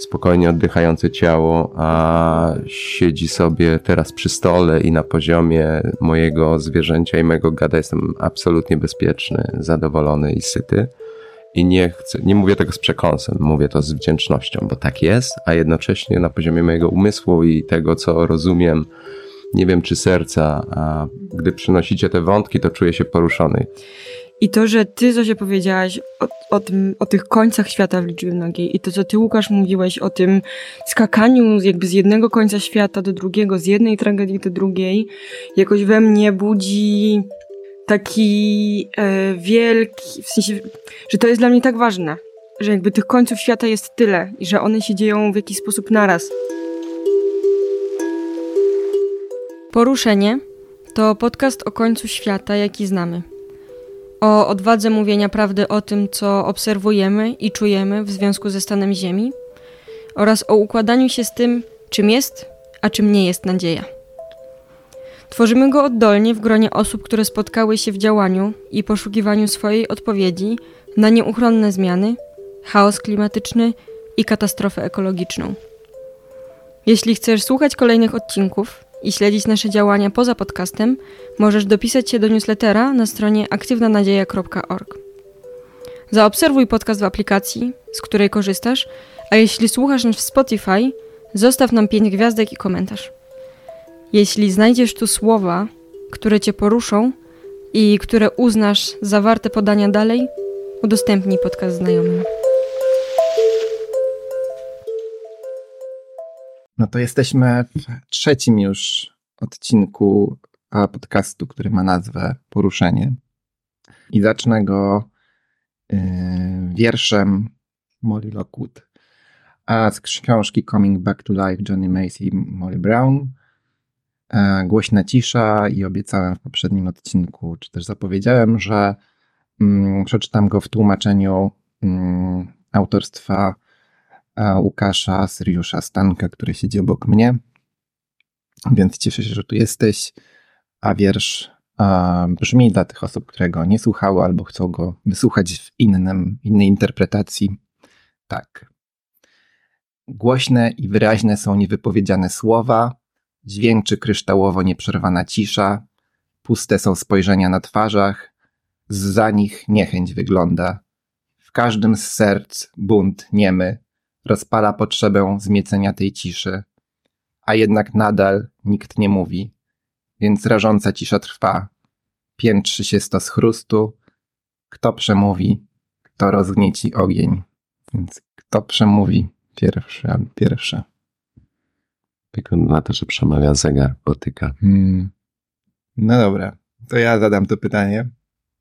spokojnie oddychające ciało, a siedzi sobie teraz przy stole i na poziomie mojego zwierzęcia i mojego gada jestem absolutnie bezpieczny, zadowolony i syty. I nie chcę, nie mówię tego z przekąsem, mówię to z wdzięcznością, bo tak jest, a jednocześnie na poziomie mojego umysłu i tego, co rozumiem, nie wiem czy serca, a gdy przynosicie te wątki, to czuję się poruszony. I to, że ty, Zosia, powiedziałaś o, o, tym, o tych końcach świata w liczbie mnogiej i to, co ty, Łukasz, mówiłeś o tym skakaniu jakby z jednego końca świata do drugiego, z jednej tragedii do drugiej, jakoś we mnie budzi taki e, wielki, w sensie, że to jest dla mnie tak ważne, że jakby tych końców świata jest tyle i że one się dzieją w jakiś sposób naraz. Poruszenie to podcast o końcu świata, jaki znamy. O odwadze mówienia prawdy o tym, co obserwujemy i czujemy w związku ze stanem Ziemi oraz o układaniu się z tym, czym jest, a czym nie jest nadzieja. Tworzymy go oddolnie w gronie osób, które spotkały się w działaniu i poszukiwaniu swojej odpowiedzi na nieuchronne zmiany, chaos klimatyczny i katastrofę ekologiczną. Jeśli chcesz słuchać kolejnych odcinków i śledzić nasze działania poza podcastem, możesz dopisać się do newslettera na stronie aktywnanadzieja.org. Zaobserwuj podcast w aplikacji, z której korzystasz, a jeśli słuchasz nas w Spotify, zostaw nam 5 gwiazdek i komentarz. Jeśli znajdziesz tu słowa, które cię poruszą i które uznasz za warte podania dalej, udostępnij podcast znajomym. No to jesteśmy w trzecim już odcinku podcastu, który ma nazwę Poruszenie. I zacznę go yy, wierszem Molly Lockwood a z książki Coming Back to Life Johnny Macy i Molly Brown. E, głośna cisza i obiecałem w poprzednim odcinku, czy też zapowiedziałem, że mm, przeczytam go w tłumaczeniu mm, autorstwa Łukasza Syriusza Stanka, który siedzi obok mnie. Więc cieszę się, że tu jesteś. A wiersz e, brzmi dla tych osób, które go nie słuchały albo chcą go wysłuchać w innym, innej interpretacji. Tak. Głośne i wyraźne są niewypowiedziane słowa, Dźwięczy kryształowo nieprzerwana cisza, puste są spojrzenia na twarzach, za nich niechęć wygląda. W każdym z serc bunt niemy rozpala potrzebę zmiecenia tej ciszy, a jednak nadal nikt nie mówi, więc rażąca cisza trwa. Piętrzy się stos chrustu, kto przemówi, kto rozgnieci ogień. Więc kto przemówi pierwszy, pierwsze. Wygląda na to, że przemawia zegar, potyka. Hmm. No dobra, to ja zadam to pytanie,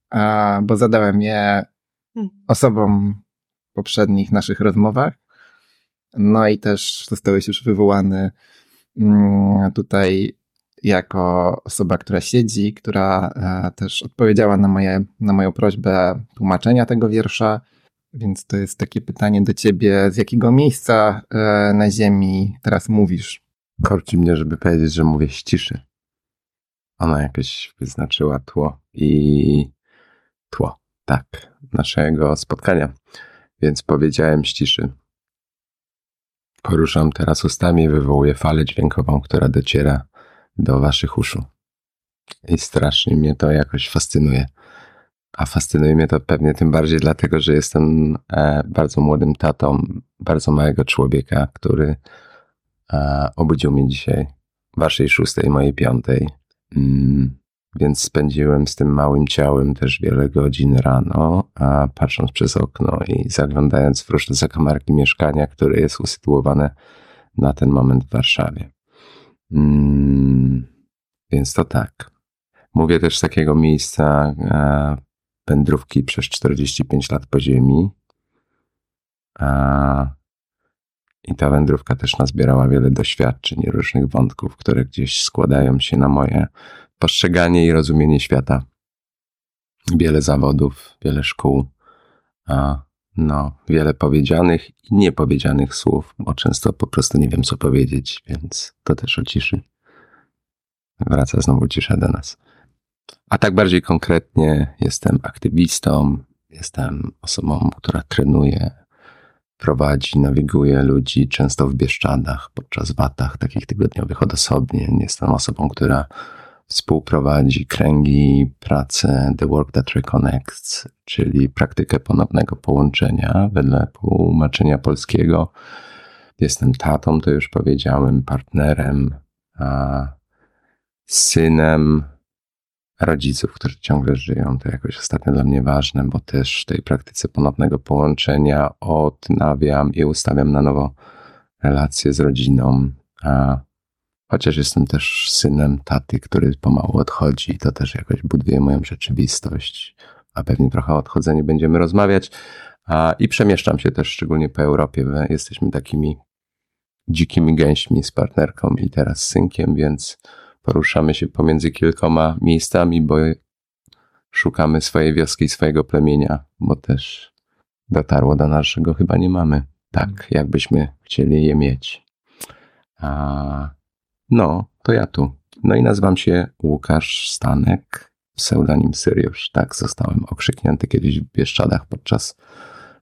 a, bo zadałem je hmm. osobom w poprzednich naszych rozmowach. No i też zostałeś już wywołany mm, tutaj jako osoba, która siedzi, która e, też odpowiedziała na, moje, na moją prośbę tłumaczenia tego wiersza. Więc to jest takie pytanie do ciebie, z jakiego miejsca e, na Ziemi teraz mówisz? Korci mnie, żeby powiedzieć, że mówię ściszy. Ona jakieś wyznaczyła tło i tło, tak, naszego spotkania. Więc powiedziałem ściszy. Poruszam teraz ustami i wywołuję falę dźwiękową, która dociera do waszych uszu. I strasznie mnie to jakoś fascynuje. A fascynuje mnie to pewnie tym bardziej dlatego, że jestem e, bardzo młodym tatą bardzo małego człowieka, który obudził mnie dzisiaj waszej szóstej, mojej piątej. Więc spędziłem z tym małym ciałem też wiele godzin rano, a patrząc przez okno i zaglądając w różne zakamarki mieszkania, które jest usytuowane na ten moment w Warszawie. Mm, więc to tak. Mówię też z takiego miejsca wędrówki przez 45 lat po ziemi. A i ta wędrówka też nazbierała wiele doświadczeń i różnych wątków, które gdzieś składają się na moje postrzeganie i rozumienie świata. Wiele zawodów, wiele szkół, a no, wiele powiedzianych i niepowiedzianych słów, bo często po prostu nie wiem, co powiedzieć, więc to też o ciszy. Wraca znowu cisza do nas. A tak bardziej konkretnie, jestem aktywistą, jestem osobą, która trenuje prowadzi, nawiguje ludzi często w Bieszczadach, podczas watach takich tygodniowych odosobnień. Jestem osobą, która współprowadzi kręgi pracę The Work That Reconnects, czyli praktykę ponownego połączenia wedle tłumaczenia polskiego. Jestem tatą, to już powiedziałem, partnerem, a synem rodziców, którzy ciągle żyją. To jakoś ostatnio dla mnie ważne, bo też w tej praktyce ponownego połączenia odnawiam i ustawiam na nowo relacje z rodziną. A chociaż jestem też synem taty, który pomału odchodzi, to też jakoś buduje moją rzeczywistość. A pewnie trochę o odchodzeniu będziemy rozmawiać. A, I przemieszczam się też szczególnie po Europie. Jesteśmy takimi dzikimi gęśmi z partnerką i teraz synkiem, więc poruszamy się pomiędzy kilkoma miejscami, bo szukamy swojej wioski, swojego plemienia, bo też dotarło do naszego chyba nie mamy tak, jakbyśmy chcieli je mieć. A, no, to ja tu. No i nazywam się Łukasz Stanek, pseudonim Syriusz. Tak zostałem okrzyknięty kiedyś w Bieszczadach podczas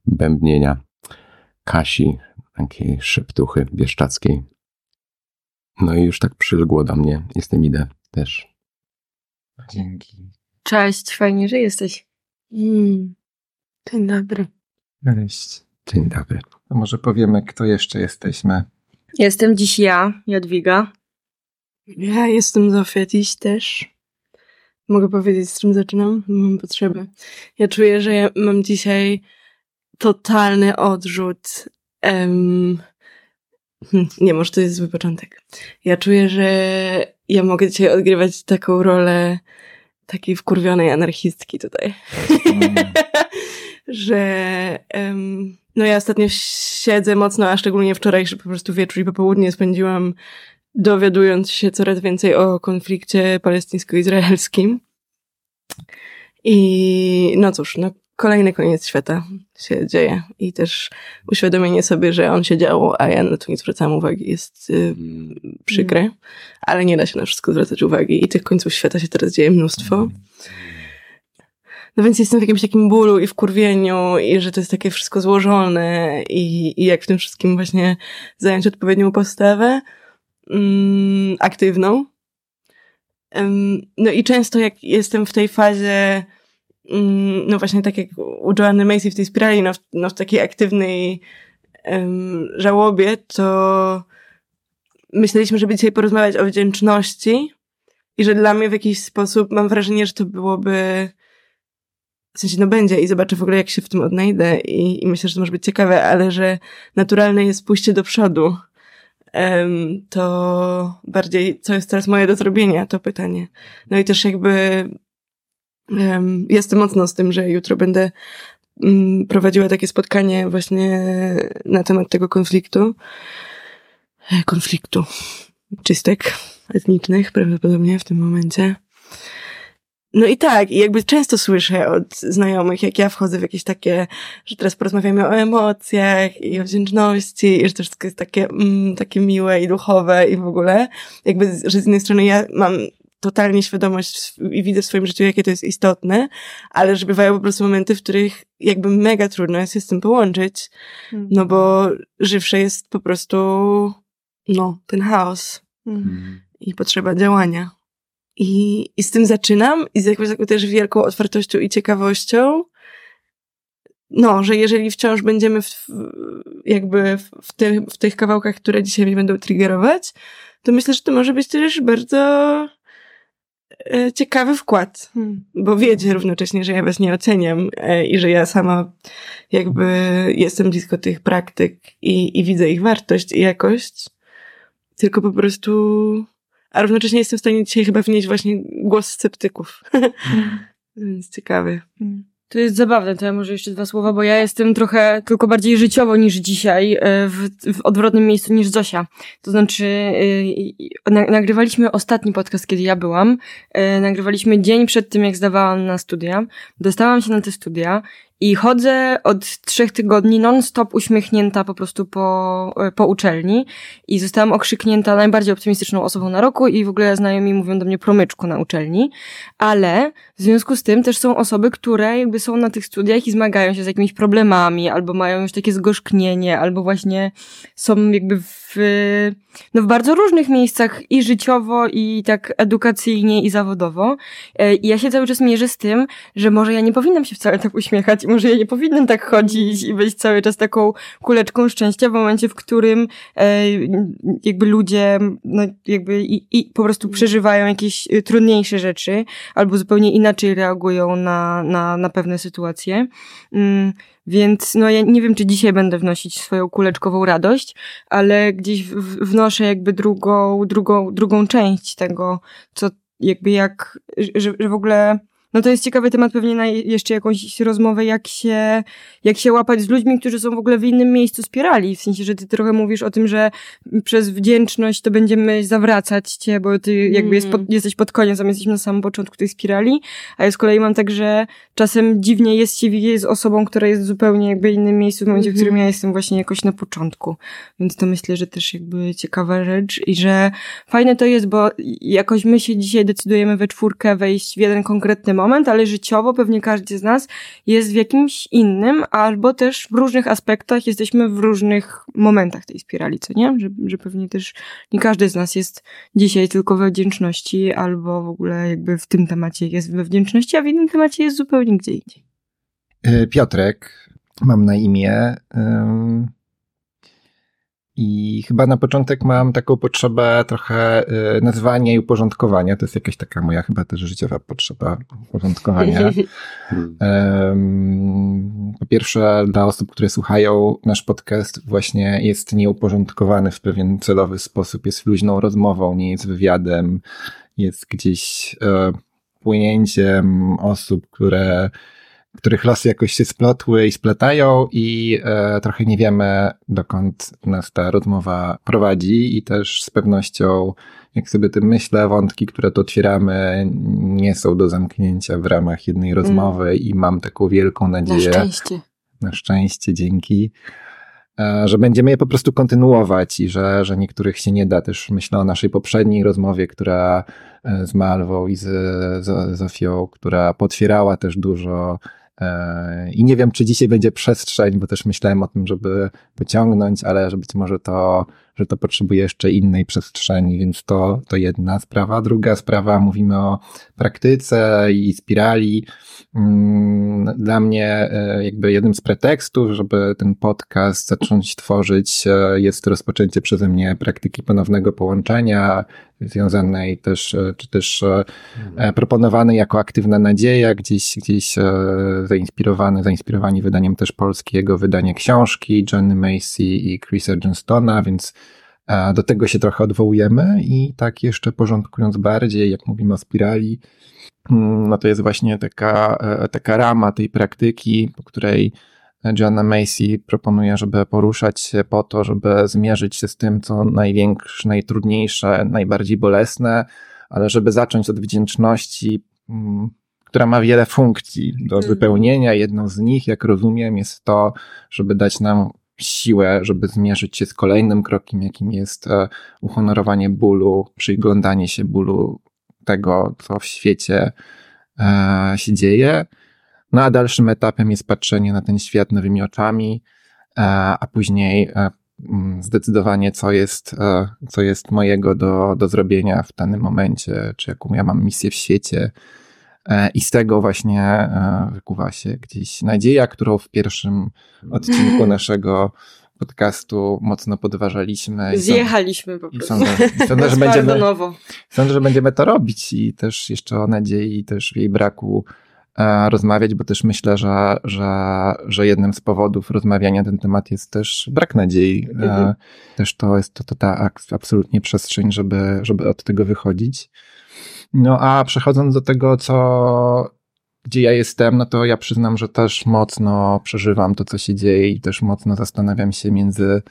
bębnienia Kasi, takiej szeptuchy bieszczackiej. No i już tak przylgło do mnie. Jestem idę też. Dzięki. Cześć, fajnie, że jesteś. Mm. Dzień dobry. Cześć. Dzień dobry. To może powiemy, kto jeszcze jesteśmy. Jestem dziś ja, Jadwiga. Ja jestem Zofia dziś też. Mogę powiedzieć, z czym zaczynam? Mam potrzebę. Ja czuję, że ja mam dzisiaj totalny odrzut um, nie, może to jest zły początek. Ja czuję, że ja mogę dzisiaj odgrywać taką rolę takiej wkurwionej anarchistki tutaj. Że um, no ja ostatnio siedzę mocno, a szczególnie wczorajszy po prostu wieczór i popołudnie spędziłam dowiadując się coraz więcej o konflikcie palestyńsko-izraelskim. I no cóż, no kolejny koniec świata się dzieje i też uświadomienie sobie, że on się działo, a ja na to nie zwracam uwagi jest y, przykre, mm. ale nie da się na wszystko zwracać uwagi i tych końców świata się teraz dzieje mnóstwo. Mm. No więc jestem w jakimś takim bólu i wkurwieniu i że to jest takie wszystko złożone i, i jak w tym wszystkim właśnie zająć odpowiednią postawę aktywną. Um, no i często jak jestem w tej fazie Mm, no właśnie tak jak u Joanny Macy w tej spirali, no w, no w takiej aktywnej żałobie, to myśleliśmy, żeby dzisiaj porozmawiać o wdzięczności i że dla mnie w jakiś sposób mam wrażenie, że to byłoby w sensie no będzie i zobaczę w ogóle jak się w tym odnajdę i, i myślę, że to może być ciekawe, ale że naturalne jest pójście do przodu. To bardziej, co jest teraz moje do zrobienia, to pytanie. No i też jakby Jestem mocno z tym, że jutro będę mm, prowadziła takie spotkanie właśnie na temat tego konfliktu. E, konfliktu czystek etnicznych prawdopodobnie w tym momencie. No i tak, i jakby często słyszę od znajomych, jak ja wchodzę w jakieś takie, że teraz porozmawiamy o emocjach i o wdzięczności, i że to wszystko jest takie, mm, takie miłe i duchowe i w ogóle. Jakby, że z jednej strony ja mam totalnie świadomość i widzę w swoim życiu, jakie to jest istotne, ale że bywają po prostu momenty, w których jakby mega trudno jest się z tym połączyć, mm. no bo żywsze jest po prostu, no, ten chaos mm. i potrzeba działania. I, I z tym zaczynam i z jakąś taką też wielką otwartością i ciekawością, no, że jeżeli wciąż będziemy w, jakby w, ty, w tych kawałkach, które dzisiaj mnie będą triggerować, to myślę, że to może być też bardzo E, ciekawy wkład, hmm. bo wiecie równocześnie, że ja was nie oceniam e, i że ja sama jakby jestem blisko tych praktyk i, i widzę ich wartość i jakość, tylko po prostu, a równocześnie jestem w stanie dzisiaj chyba wnieść właśnie głos sceptyków. Hmm. Więc ciekawy. Hmm. To jest zabawne, to ja może jeszcze dwa słowa, bo ja jestem trochę tylko bardziej życiowo niż dzisiaj, e, w, w odwrotnym miejscu niż Zosia. To znaczy, e, na, nagrywaliśmy ostatni podcast, kiedy ja byłam. E, nagrywaliśmy dzień przed tym, jak zdawałam na studia. Dostałam się na te studia I chodzę od trzech tygodni non-stop uśmiechnięta po prostu po, po uczelni i zostałam okrzyknięta najbardziej optymistyczną osobą na roku i w ogóle znajomi mówią do mnie promyczku na uczelni, ale w związku z tym też są osoby, które jakby są na tych studiach i zmagają się z jakimiś problemami, albo mają już takie zgorzknienie, albo właśnie są jakby w, no w bardzo różnych miejscach i życiowo, i tak edukacyjnie, i zawodowo. E, I ja się cały czas mierzę z tym, że może ja nie powinnam się wcale tak uśmiechać, może ja nie powinnam tak chodzić i być cały czas taką kuleczką szczęścia w momencie, w którym e, jakby ludzie no jakby i, i po prostu przeżywają jakieś trudniejsze rzeczy, albo zupełnie inaczej reagują na, na, na pewne sytuacje. Mm, więc no ja nie wiem, czy dzisiaj będę wnosić swoją kuleczkową radość, ale gdzieś wnoszę jakby drugą, drugą, drugą część tego, co jakby jak, że, że w ogóle no to jest ciekawy temat pewnie na jeszcze jakąś rozmowę, jak się, jak się łapać z ludźmi, którzy są w ogóle w innym miejscu spirali. W sensie, że ty trochę mówisz o tym, że przez wdzięczność to będziemy zawracać cię, bo ty jakby jest pod, mm. jesteś pod koniec, a my jesteśmy na samym początku tej spirali. A ja z kolei mam tak, że czasem dziwnie jest się widzieć z osobą, która jest w zupełnie jakby innym miejscu w momencie, w którym ja mhm. jestem właśnie jakoś na początku. Więc to myślę, że też jakby ciekawa rzecz i że fajne to jest, bo jakoś my się dzisiaj decydujemy we czwórkę wejść w jeden konkretny moment, ale życiowo pewnie każdy z nas jest w jakimś innym, albo też w różnych aspektach jesteśmy w różnych momentach tej spirali, co nie? Że, że pewnie też nie każdy z nas jest dzisiaj tylko we wdzięczności, albo w ogóle jakby w tym temacie jest we wdzięczności, a w innym temacie jest zupełnie gdzie indziej. E, Piotrek, mam na imię. I chyba na początek mam taką potrzebę trochę y, nazwania i uporządkowania. To jest jakaś taka moja chyba też życiowa potrzeba uporządkowania. po pierwsze, dla osób, które słuchają nasz podcast, właśnie jest nieuporządkowany w pewien celowy sposób, jest luźną rozmową, nie jest wywiadem, jest gdzieś e, płynięciem osób, które których losy jakoś się splotły i splatają i e, trochę nie wiemy, dokąd nas ta rozmowa prowadzi i też z pewnością, jak sobie tym myślę, wątki, które tu otwieramy, nie są do zamknięcia w ramach jednej mm. rozmowy mm. i mam taką wielką nadzieję. Na szczęście. Na szczęście, dzięki. E, że będziemy je po prostu kontynuować i że, że niektórych się nie da. Też myślę o naszej poprzedniej rozmowie, która e, z Malwą i z, z Zofią, która potwierała też dużo I nie wiem, czy dzisiaj będzie przestrzeń, bo też myślałem o tym, żeby pociągnąć, ale że być może to, że to potrzebuje jeszcze innej przestrzeni, więc to, to jedna sprawa. Druga sprawa, mówimy o praktyce i spirali. Mm, dla mnie e, jakby jednym z pretekstów, żeby ten podcast zacząć tworzyć e, jest rozpoczęcie przeze mnie praktyki ponownego połączenia, związanej też, e, czy też mhm. proponowanej jako aktywna nadzieja, gdzieś, gdzieś zainspirowany, zainspirowani wydaniem też polskiego wydania książki Johnny Macy i Chrisa Johnstona, więc do tego się trochę odwołujemy i tak jeszcze porządkując bardziej, jak mówimy o spirali, mm, no to jest właśnie taka, e, taka rama tej praktyki, po której Joanna Macy proponuje, żeby poruszać się po to, żeby zmierzyć się z tym, co największe, najtrudniejsze, najbardziej bolesne, ale żeby zacząć od wdzięczności, mm, która ma wiele funkcji do mhm. wypełnienia. Jedną z nich, jak rozumiem, jest to, żeby dać nam siłę, żeby zmierzyć się z kolejnym krokiem, jakim jest e, uhonorowanie bólu, przyglądanie się bólu tego, co w świecie e, się dzieje. No a dalszym etapem jest patrzenie na ten świat nowymi oczami, e, a później mm, zdecydowanie, co jest, co jest mojego do, do zrobienia w danym momencie, czy jaką ja mam misję w świecie, I z tego właśnie e, wykuwa się gdzieś nadzieja, którą w pierwszym odcinku naszego podcastu mocno podważaliśmy. Zjechaliśmy po prostu. Sądzę, sądzę, że będziemy, sądzę, że będziemy to robić i też jeszcze o nadziei, też w jej braku e, rozmawiać, bo też myślę, że, że, że jednym z powodów rozmawiania na ten temat jest też brak nadziei. Mhm. Też to jest to, to ta absolutnie przestrzeń, żeby, żeby od tego wychodzić. No a przechodząc do tego, co, gdzie ja jestem, no to ja przyznam, że też mocno przeżywam to, co się dzieje i też mocno zastanawiam się między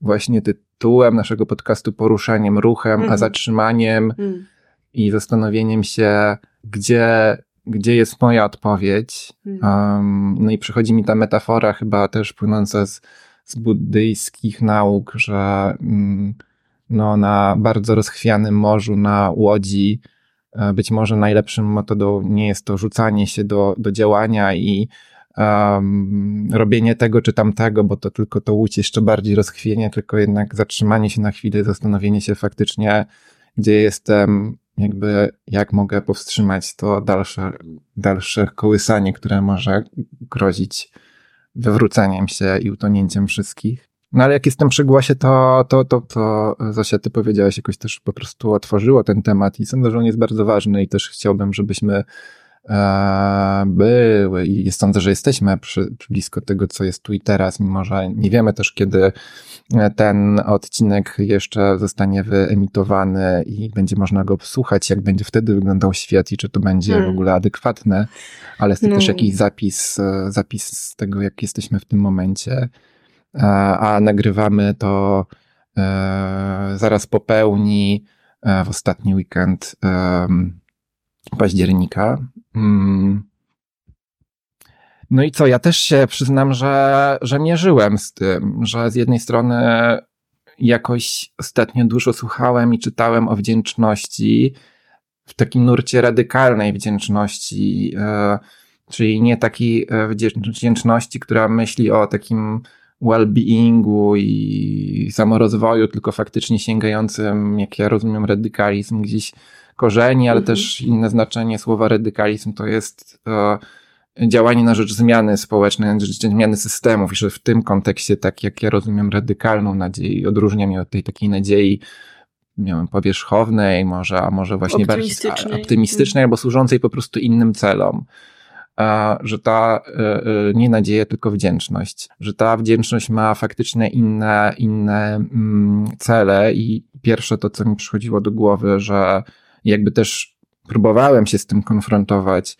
właśnie tytułem naszego podcastu poruszeniem, ruchem, mm. a mhm. zatrzymaniem mm. i zastanowieniem się, gdzie gdzie jest moja odpowiedź. Hmm. Um, no i przychodzi mi ta metafora chyba też płynąca z, z buddyjskich nauk, że mm, no, na bardzo rozchwianym morzu, na łodzi, być może najlepszym metodą nie jest to rzucanie się do, do działania i um, robienie tego czy tamtego, bo to tylko to łódź jeszcze bardziej rozchwienie, tylko jednak zatrzymanie się na chwilę, zastanowienie się faktycznie, gdzie jestem, jakby jak mogę powstrzymać to dalsze, dalsze kołysanie, które może grozić wywróceniem się i utonięciem wszystkich. No ale jak jestem przy głosie, to, to, to, to Zosia, ty powiedziałaś, jakoś też po prostu otworzyło ten temat i sądzę, że on jest bardzo ważny i też chciałbym, żebyśmy e, były i sądzę, że jesteśmy przy, blisko tego, co jest tu i teraz, mimo że nie wiemy też, kiedy ten odcinek jeszcze zostanie wyemitowany i będzie można go słuchać, jak będzie wtedy wyglądał świat i czy to będzie Hmm. w ogóle adekwatne, ale jest to No. też jakiś zapis, e, zapis z tego, jak jesteśmy w tym momencie. A, a nagrywamy to e, zaraz po pełni e, w ostatni weekend października. Mm. No i co, ja też się przyznam, że, że mierzyłem z tym, że z jednej strony jakoś ostatnio dużo słuchałem i czytałem o wdzięczności w takim nurcie radykalnej wdzięczności, e, czyli nie takiej e, wdzię- wdzięczności, która myśli o takim well-beingu i samorozwoju, tylko faktycznie sięgającym, jak ja rozumiem, radykalizm gdzieś korzeni, ale Mhm. też inne znaczenie słowa radykalizm to jest e, działanie na rzecz zmiany społecznej, na rzecz zmiany systemów i że w tym kontekście, tak jak ja rozumiem radykalną nadzieję, odróżniam ją od tej takiej nadziei, nie wiem, powierzchownej, może, a może właśnie bardziej Optymistycznej. albo służącej po prostu innym celom. Że ta e, e, nie nadzieja, tylko wdzięczność, że ta wdzięczność ma faktycznie inne, inne mm, cele i pierwsze to, co mi przychodziło do głowy, że jakby też próbowałem się z tym konfrontować,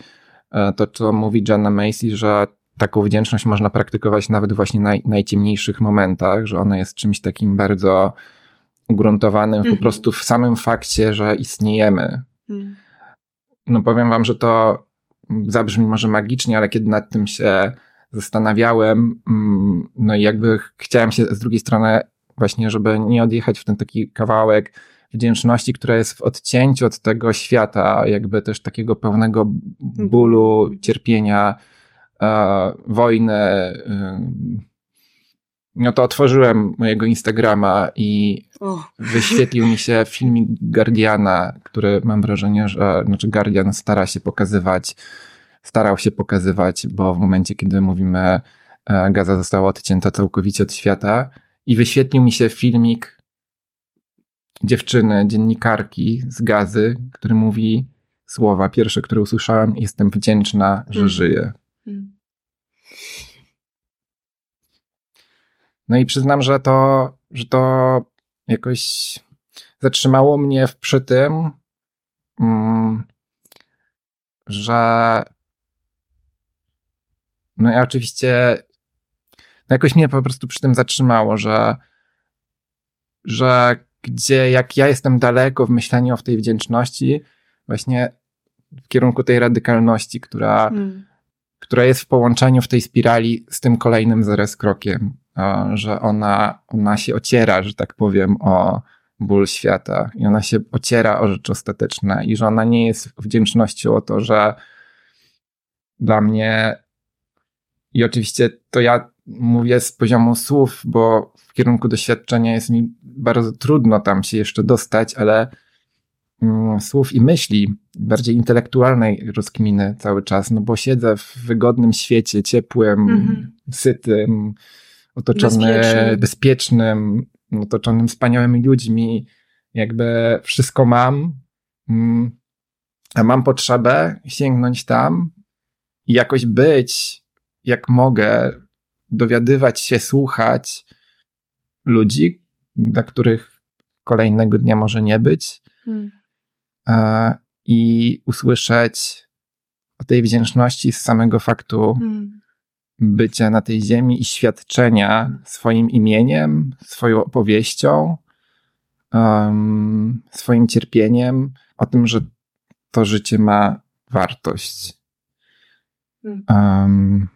e, to co mówi Jana Macy, że taką wdzięczność można praktykować nawet właśnie na najciemniejszych momentach, że ona jest czymś takim bardzo ugruntowanym po Mhm. prostu w samym fakcie, że istniejemy. Hmm. No powiem wam, że to zabrzmi może magicznie, ale kiedy nad tym się zastanawiałem, mm, no i jakby chciałem się z drugiej strony właśnie, żeby nie odjechać w ten taki kawałek wdzięczności, która jest w odcięciu od tego świata, jakby też takiego pełnego bólu, cierpienia, e, wojny. e, No to otworzyłem mojego Instagrama i O, wyświetlił mi się filmik Guardiana, który mam wrażenie, że znaczy Guardian stara się pokazywać, starał się pokazywać, bo w momencie, kiedy mówimy, e, Gaza została odcięta całkowicie od świata i wyświetlił mi się filmik dziewczyny, dziennikarki z Gazy, który mówi słowa pierwsze, które usłyszałem, jestem wdzięczna, że Mm. żyję. hmm. No i przyznam, że to, że to jakoś zatrzymało mnie przy tym, mm, że no ja oczywiście no jakoś mnie po prostu przy tym zatrzymało, że że gdzie jak ja jestem daleko w myśleniu o tej wdzięczności, właśnie w kierunku tej radykalności, która Hmm. która jest w połączeniu w tej spirali z tym kolejnym zaraz krokiem, a, że ona, ona się ociera, że tak powiem, o ból świata i ona się ociera o rzeczy ostateczne i że ona nie jest wdzięcznością o to, że dla mnie i oczywiście to ja mówię z poziomu słów, bo w kierunku doświadczenia jest mi bardzo trudno tam się jeszcze dostać, ale mm, słów i myśli, bardziej intelektualnej rozkminy cały czas, no bo siedzę w wygodnym świecie, ciepłym, Mhm. sytym, otoczony Bezpiecznym. bezpiecznym, otoczonym wspaniałymi ludźmi, jakby wszystko mam, mm, a mam potrzebę sięgnąć tam i jakoś być, jak mogę, dowiadywać się, słuchać ludzi, dla których kolejnego dnia może nie być, Hmm. i usłyszeć o tej wdzięczności z samego faktu Hmm. Bycia na tej ziemi i świadczenia swoim imieniem, swoją opowieścią, em, swoim cierpieniem, o tym, że to życie ma wartość. Um,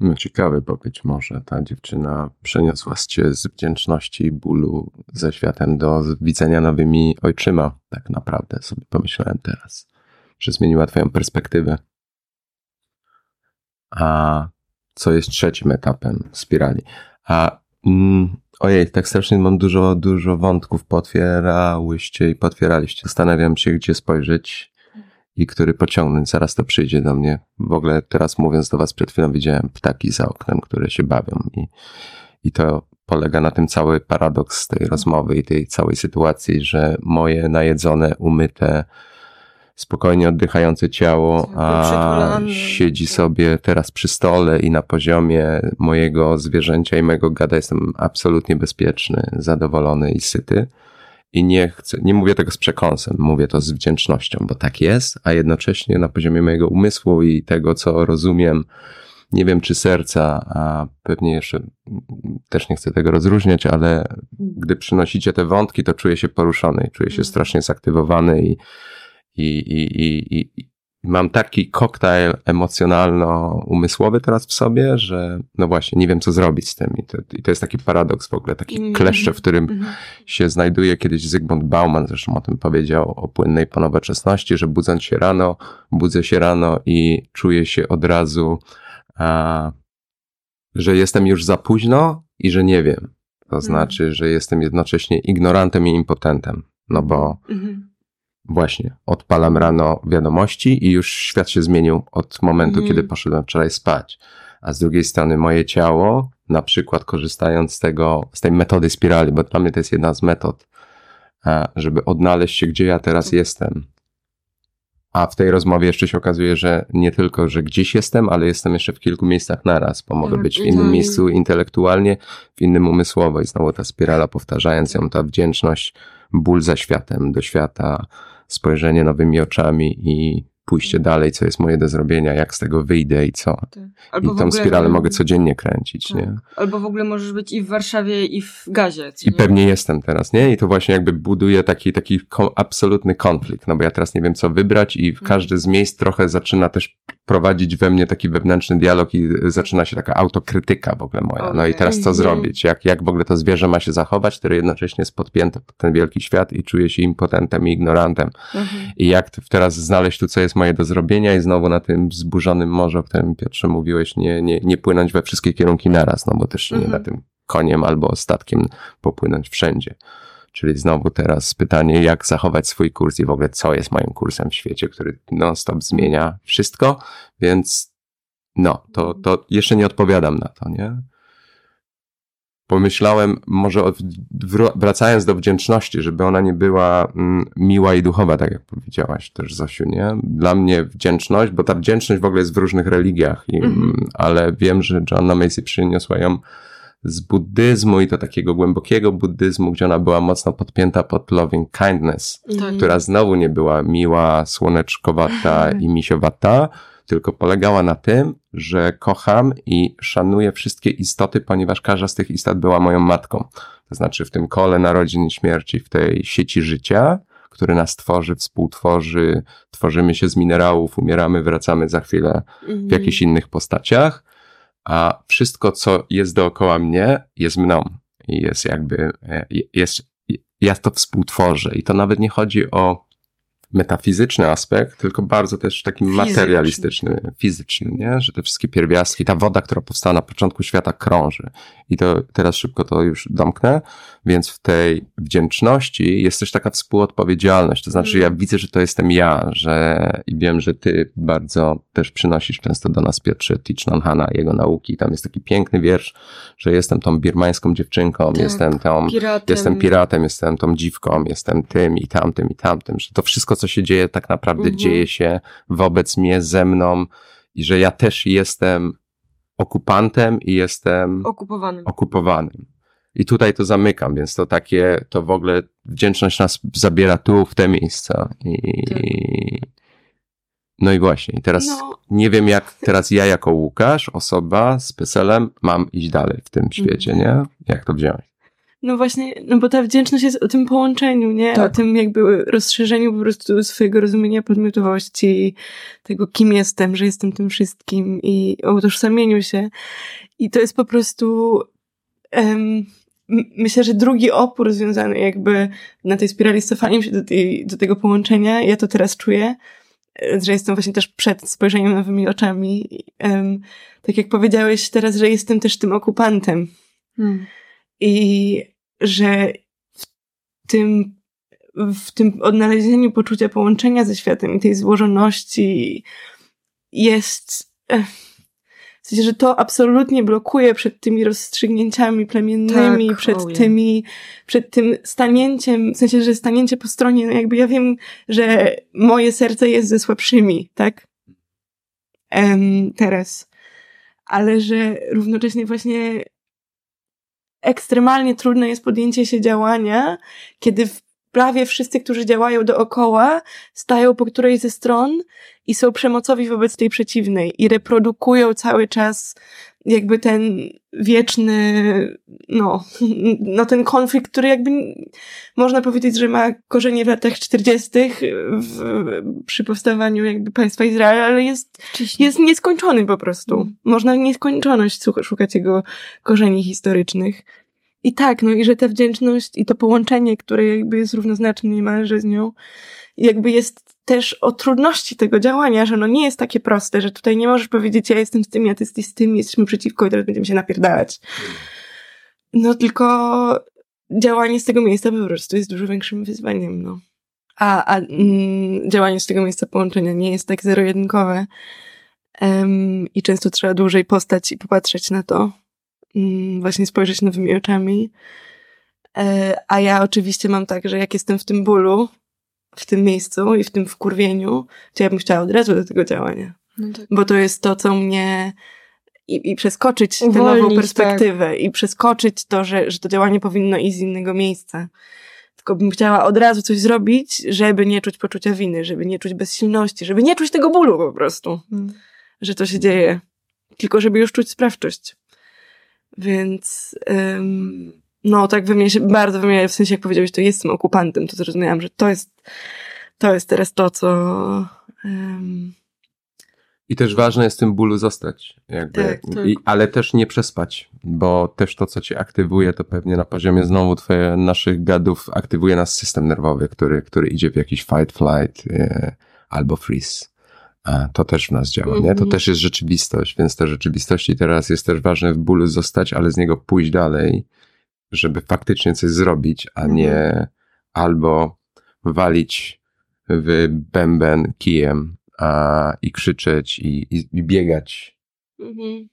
No ciekawe, bo być może ta dziewczyna przeniosła cię z wdzięczności i bólu ze światem do widzenia nowymi ojczyma. Tak naprawdę sobie pomyślałem teraz, że zmieniła twoją perspektywę. A co jest trzecim etapem spirali? A mm, ojej, tak strasznie mam dużo, dużo wątków potwierałyście i potwieraliście. Zastanawiam się, gdzie spojrzeć i który pociągnąć. Zaraz to przyjdzie do mnie. W ogóle teraz mówiąc do was przed chwilą widziałem ptaki za oknem, które się bawią i, i to polega na tym cały paradoks tej rozmowy i tej całej sytuacji, że moje najedzone, umyte, spokojnie oddychające ciało, a siedzi sobie teraz przy stole i na poziomie mojego zwierzęcia i mojego gada jestem absolutnie bezpieczny, zadowolony i syty. I nie chcę, nie mówię tego z przekąsem, mówię to z wdzięcznością, bo tak jest, a jednocześnie na poziomie mojego umysłu i tego, co rozumiem, nie wiem czy serca, a pewnie jeszcze też nie chcę tego rozróżniać, ale gdy przynosicie te wątki, to czuję się poruszony, czuję się Mhm. strasznie zaktywowany i, i, i, i, i, mam taki koktajl emocjonalno-umysłowy teraz w sobie, że no właśnie, nie wiem co zrobić z tym. I to, i to jest taki paradoks w ogóle, taki Mhm. kleszcze, w którym Mhm. się znajduje. Kiedyś Zygmunt Bauman zresztą o tym powiedział, o płynnej ponowoczesności, że budząc się rano, budzę się rano i czuję się od razu, a, że jestem już za późno i że nie wiem. To znaczy, że jestem jednocześnie ignorantem i impotentem. No bo Mhm. Właśnie odpalam rano wiadomości i już świat się zmienił od momentu, Mhm. kiedy poszedłem wczoraj spać. A z drugiej strony moje ciało, na przykład korzystając z tego, z tej metody spirali, bo dla mnie to jest jedna z metod, e, żeby odnaleźć się, gdzie ja teraz jestem. A w tej rozmowie jeszcze się okazuje, że nie tylko, że gdzieś jestem, ale jestem jeszcze w kilku miejscach naraz, bo mogę Tak, być w tak. innym miejscu intelektualnie, w innym umysłowo i znowu ta spirala, powtarzając ją, ta wdzięczność, ból za światem, do świata, spojrzenie nowymi oczami i pójście dalej, co jest moje do zrobienia, jak z tego wyjdę i co. Tak. I tą ogóle- spiralę mogę codziennie kręcić, Tak. nie? Albo w ogóle możesz być i w Warszawie, i w Gazie. I nie? pewnie jestem teraz, nie? I to właśnie jakby buduje taki, taki absolutny konflikt, no bo ja teraz nie wiem, co wybrać i w Mhm. każdy z miejsc trochę zaczyna też prowadzić we mnie taki wewnętrzny dialog i zaczyna się taka autokrytyka w ogóle moja. No i teraz co Mhm. zrobić? Jak, jak w ogóle to zwierzę ma się zachować, które jednocześnie jest podpięte pod ten wielki świat i czuje się impotentem i ignorantem. Mhm. I jak teraz znaleźć tu, co jest moje do zrobienia i znowu na tym zburzonym morzu, o którym Piotrze mówiłeś, nie, nie, nie płynąć we wszystkie kierunki naraz, no bo też się nie Mhm. da tym koniem albo statkiem popłynąć wszędzie. Czyli znowu teraz pytanie, jak zachować swój kurs i w ogóle co jest moim kursem w świecie, który non-stop zmienia wszystko, więc no, to, to jeszcze nie odpowiadam na to, nie? Pomyślałem, może wracając do wdzięczności, żeby ona nie była mm, miła i duchowa, tak jak powiedziałaś też, Zosiu, nie? Dla mnie wdzięczność, bo ta wdzięczność w ogóle jest w różnych religiach, i, Mhm. mm, ale wiem, że Joanna Macy przyniosła ją z buddyzmu i to takiego głębokiego buddyzmu, gdzie ona była mocno podpięta pod loving kindness, Tak. która znowu nie była miła, słoneczkowata i misiowata, tylko polegała na tym, że kocham i szanuję wszystkie istoty, ponieważ każda z tych istot była moją matką. To znaczy w tym kole narodzin i śmierci, w tej sieci życia, który nas tworzy, współtworzy, tworzymy się z minerałów, umieramy, wracamy za chwilę Mhm. w jakichś innych postaciach, a wszystko, co jest dookoła mnie, jest mną. I jest jakby, e, jest, ja to współtworzę. I to nawet nie chodzi o metafizyczny aspekt, tylko bardzo też taki Fizyczny. materialistyczny, fizyczny, nie? Że te wszystkie pierwiastki, ta woda, która powstała na początku świata krąży. I to teraz szybko to już domknę, więc w tej wdzięczności jest też taka współodpowiedzialność. To znaczy, ja widzę, że to jestem ja, że i wiem, że ty bardzo też przynosisz często do nas Piotrze Thich Nhat Hanh, jego nauki. Tam jest taki piękny wiersz, że jestem tą birmańską dziewczynką, Tak. jestem tą Piratem. Jestem piratem, jestem tą dziwką, jestem tym i tamtym i tamtym, że to wszystko, co się dzieje, tak naprawdę Mhm. dzieje się wobec mnie, ze mną i że ja też jestem okupantem i jestem Okupowanym. okupowanym. I tutaj to zamykam, więc to takie, to w ogóle wdzięczność nas zabiera tu, w te miejsca. I, Tak. no i właśnie, teraz No. nie wiem, jak teraz ja jako Łukasz, osoba z PESEL-em, mam iść dalej w tym świecie, nie? Jak to wziąć? No właśnie, no bo ta wdzięczność jest o tym połączeniu, nie? Tak. O tym jakby rozszerzeniu po prostu swojego rozumienia podmiotowości, tego kim jestem, że jestem tym wszystkim i o utożsamieniu się. I to jest po prostu, em, m- myślę, że drugi opór związany jakby na tej spirali z cofaniem się do, tej, do tego połączenia, ja to teraz czuję, e, że jestem właśnie też przed spojrzeniem nowymi oczami. Em, tak jak powiedziałeś teraz, że jestem też tym okupantem. Hmm. I że w tym, w tym odnalezieniu poczucia połączenia ze światem i tej złożoności jest. eh, W sensie, że to absolutnie blokuje przed tymi rozstrzygnięciami plemiennymi, Tak, przed ojej. tymi, przed tym stanięciem, w sensie, że stanięcie po stronie, no jakby ja wiem, że moje serce jest ze słabszymi, tak? Em, teraz. Ale że równocześnie właśnie ekstremalnie trudne jest podjęcie się działania, kiedy prawie wszyscy, którzy działają dookoła, stają po którejś ze stron i są przemocowi wobec tej przeciwnej i reprodukują cały czas jakby ten wieczny, no, no ten konflikt, który jakby można powiedzieć, że ma korzenie w latach 40. W, przy powstawaniu jakby państwa Izrael, ale jest jest nieskończony po prostu. Mm. Można nieskończoność szukać jego korzeni historycznych. I tak, no i że ta wdzięczność i to połączenie, które jakby jest równoznaczne niemalże z nią, jakby jest też o trudności tego działania, że no nie jest takie proste, że tutaj nie możesz powiedzieć, ja jestem z tym, ja ty jesteś z tym, jesteśmy przeciwko i teraz będziemy się napierdalać. No tylko działanie z tego miejsca po prostu jest dużo większym wyzwaniem, no. A, a mm, działanie z tego miejsca połączenia nie jest tak zero-jedynkowe. Em, I często trzeba dłużej postać i popatrzeć na to. Mm, właśnie spojrzeć nowymi oczami. E, a ja oczywiście mam tak, że jak jestem w tym bólu, w tym miejscu i w tym wkurwieniu, to ja bym chciała od razu do tego działania. No tak. Bo to jest to, co mnie i, i przeskoczyć tę Uwolnić, nową tak. perspektywę i przeskoczyć to, że, że to działanie powinno iść z innego miejsca. Tylko bym chciała od razu coś zrobić, żeby nie czuć poczucia winy, żeby nie czuć bezsilności, żeby nie czuć tego bólu po prostu, Mm. że to się dzieje. Tylko żeby już czuć sprawczość. Więc ym, no tak we mnie się bardzo we mnie, w sensie jak powiedziałeś, to jestem okupantem, to zrozumiałam, że to jest to jest teraz to, co ym, I też ważne jest w tym bólu zostać, jakby, Tak, tak. I, ale też nie przespać, bo też to, co cię aktywuje, to pewnie na poziomie znowu twoje, naszych gadów aktywuje nas system nerwowy, który, który idzie w jakiś fight, flight e, albo freeze. A to też w nas działa, nie? To Mhm. też jest rzeczywistość, więc te rzeczywistości teraz jest też ważne w bólu zostać, ale z niego pójść dalej, żeby faktycznie coś zrobić, a Mhm. nie albo walić w bęben kijem a, i krzyczeć i, i, i biegać, mhm.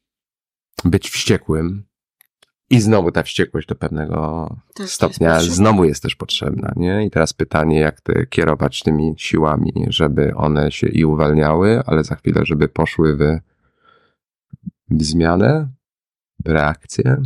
być wściekłym. I znowu ta wściekłość do pewnego jest stopnia potrzebna. znowu jest też potrzebna, nie? I teraz pytanie, jak te kierować tymi siłami, żeby one się i uwalniały, ale za chwilę, żeby poszły w, w zmianę, w reakcję,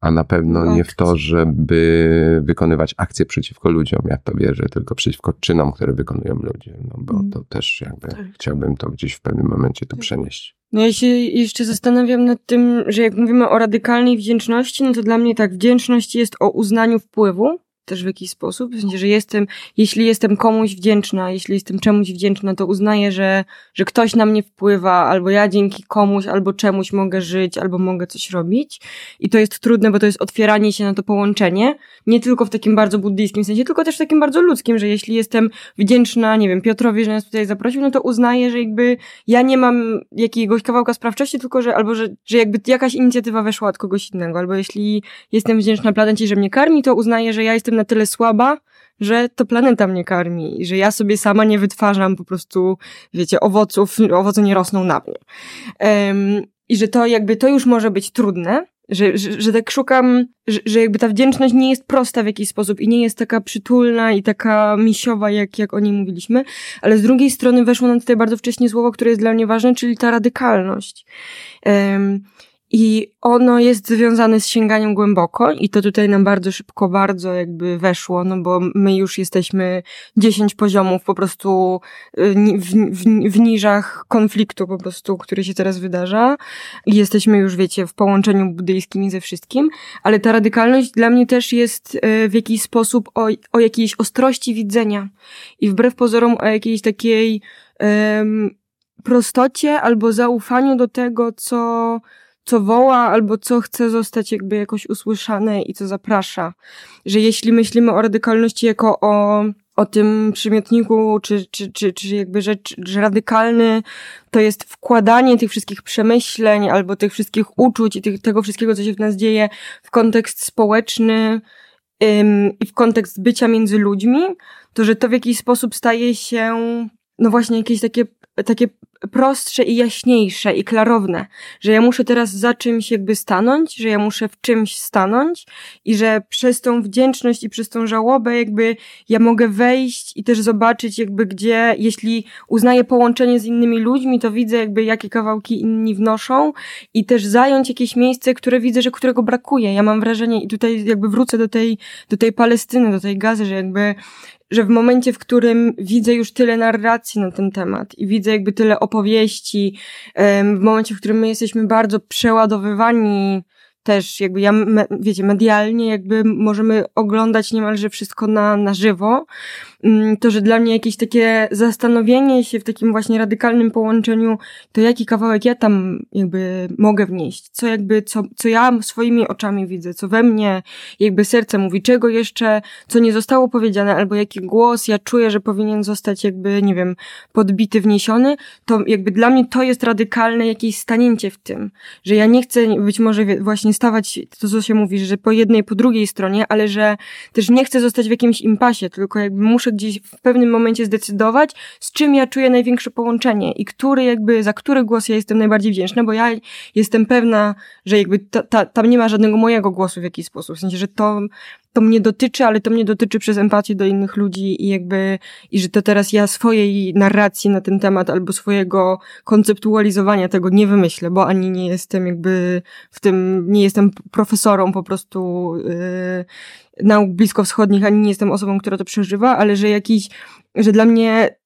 a na pewno W nie w to, żeby wykonywać akcje przeciwko ludziom, jak to wierzę, tylko przeciwko czynom, które wykonują ludzie, no bo Mm. to też jakby Tak. chciałbym to gdzieś w pewnym momencie tu Tak. przenieść. No ja się jeszcze zastanawiam nad tym, że jak mówimy o radykalnej wdzięczności, no to dla mnie tak, wdzięczność jest o uznaniu wpływu, też w jakiś sposób, w sensie, że jestem, jeśli jestem komuś wdzięczna, jeśli jestem czemuś wdzięczna, to uznaję, że, że ktoś na mnie wpływa, albo ja dzięki komuś, albo czemuś mogę żyć, albo mogę coś robić. I to jest trudne, bo to jest otwieranie się na to połączenie, nie tylko w takim bardzo buddyjskim sensie, tylko też w takim bardzo ludzkim, że jeśli jestem wdzięczna, nie wiem, Piotrowi, że nas tutaj zaprosił, no to uznaję, że jakby ja nie mam jakiegoś kawałka sprawczości, tylko że albo, że, że jakby jakaś inicjatywa weszła od kogoś innego, albo jeśli jestem wdzięczna planecie, że mnie karmi, to uznaję, że ja jestem na tyle słaba, że to planeta mnie karmi i że ja sobie sama nie wytwarzam po prostu, wiecie, owoców, owoce nie rosną na mnie. Em, I że to jakby, to już może być trudne, że, że, że tak szukam, że, że jakby ta wdzięczność nie jest prosta w jakiś sposób i nie jest taka przytulna i taka misiowa, jak, jak o niej mówiliśmy, ale z drugiej strony weszło nam tutaj bardzo wcześnie słowo, które jest dla mnie ważne, czyli ta radykalność. Em, I ono jest związane z sięganiem głęboko i to tutaj nam bardzo szybko, bardzo jakby weszło, no bo my już jesteśmy 10 poziomów po prostu y, w, w, w niżach konfliktu po prostu, który się teraz wydarza. I jesteśmy już, wiecie, w połączeniu buddyjskim i ze wszystkim, ale ta radykalność dla mnie też jest y, w jakiś sposób o, o jakiejś ostrości widzenia i wbrew pozorom o jakiejś takiej um, prostocie albo zaufaniu do tego, co co woła albo co chce zostać jakby jakoś usłyszane i co zaprasza. Że jeśli myślimy o radykalności jako o, o tym przymiotniku, czy, czy, czy, czy jakby rzecz, że radykalny to jest wkładanie tych wszystkich przemyśleń albo tych wszystkich uczuć i tych, tego wszystkiego, co się w nas dzieje w kontekst społeczny, i w kontekst bycia między ludźmi, to że to w jakiś sposób staje się, no właśnie, jakieś takie, takie prostsze i jaśniejsze i klarowne, że ja muszę teraz za czymś jakby stanąć, że ja muszę w czymś stanąć i że przez tą wdzięczność i przez tą żałobę jakby ja mogę wejść i też zobaczyć jakby gdzie, jeśli uznaję połączenie z innymi ludźmi, to widzę jakby jakie kawałki inni wnoszą i też zająć jakieś miejsce, które widzę, że którego brakuje. Ja mam wrażenie i tutaj jakby wrócę do tej, do tej Palestyny, do tej gazy, że jakby że w momencie, w którym widzę już tyle narracji na ten temat i widzę jakby tyle opowieści, w momencie, w którym my jesteśmy bardzo przeładowywani też jakby ja, wiecie, medialnie jakby możemy oglądać niemalże wszystko na, na żywo, mm, to, że dla mnie jakieś takie zastanowienie się w takim właśnie radykalnym połączeniu, to jaki kawałek ja tam jakby mogę wnieść, co jakby, co, co ja swoimi oczami widzę, co we mnie jakby serce mówi, czego jeszcze, co nie zostało powiedziane, albo jaki głos ja czuję, że powinien zostać jakby, nie wiem, podbity, wniesiony, to jakby dla mnie to jest radykalne jakieś stanięcie w tym, że ja nie chcę być może właśnie stawać, to co się mówi, że po jednej, po drugiej stronie, ale że też nie chcę zostać w jakimś impasie, tylko jakby muszę gdzieś w pewnym momencie zdecydować, z czym ja czuję największe połączenie i który jakby, za który głos ja jestem najbardziej wdzięczna, bo ja jestem pewna, że jakby ta, ta, tam nie ma żadnego mojego głosu w jakiś sposób, w sensie, że to to mnie dotyczy, ale to mnie dotyczy przez empatię do innych ludzi i jakby, i że to teraz ja swojej narracji na ten temat albo swojego konceptualizowania tego nie wymyślę, bo ani nie jestem jakby w tym, nie jestem profesorą po prostu yy, nauk bliskowschodnich, ani nie jestem osobą, która to przeżywa, ale że jakiś, że dla mnie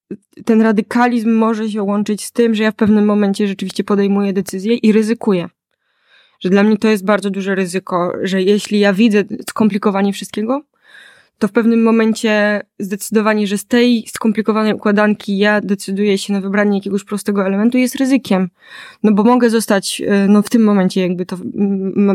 ten radykalizm może się łączyć z tym, że ja w pewnym momencie rzeczywiście podejmuję decyzję i ryzykuję. Że dla mnie to jest bardzo duże ryzyko, że jeśli ja widzę skomplikowanie wszystkiego, to w pewnym momencie zdecydowanie, że z tej skomplikowanej układanki ja decyduję się na wybranie jakiegoś prostego elementu jest ryzykiem. No bo mogę zostać, e, no w tym momencie jakby to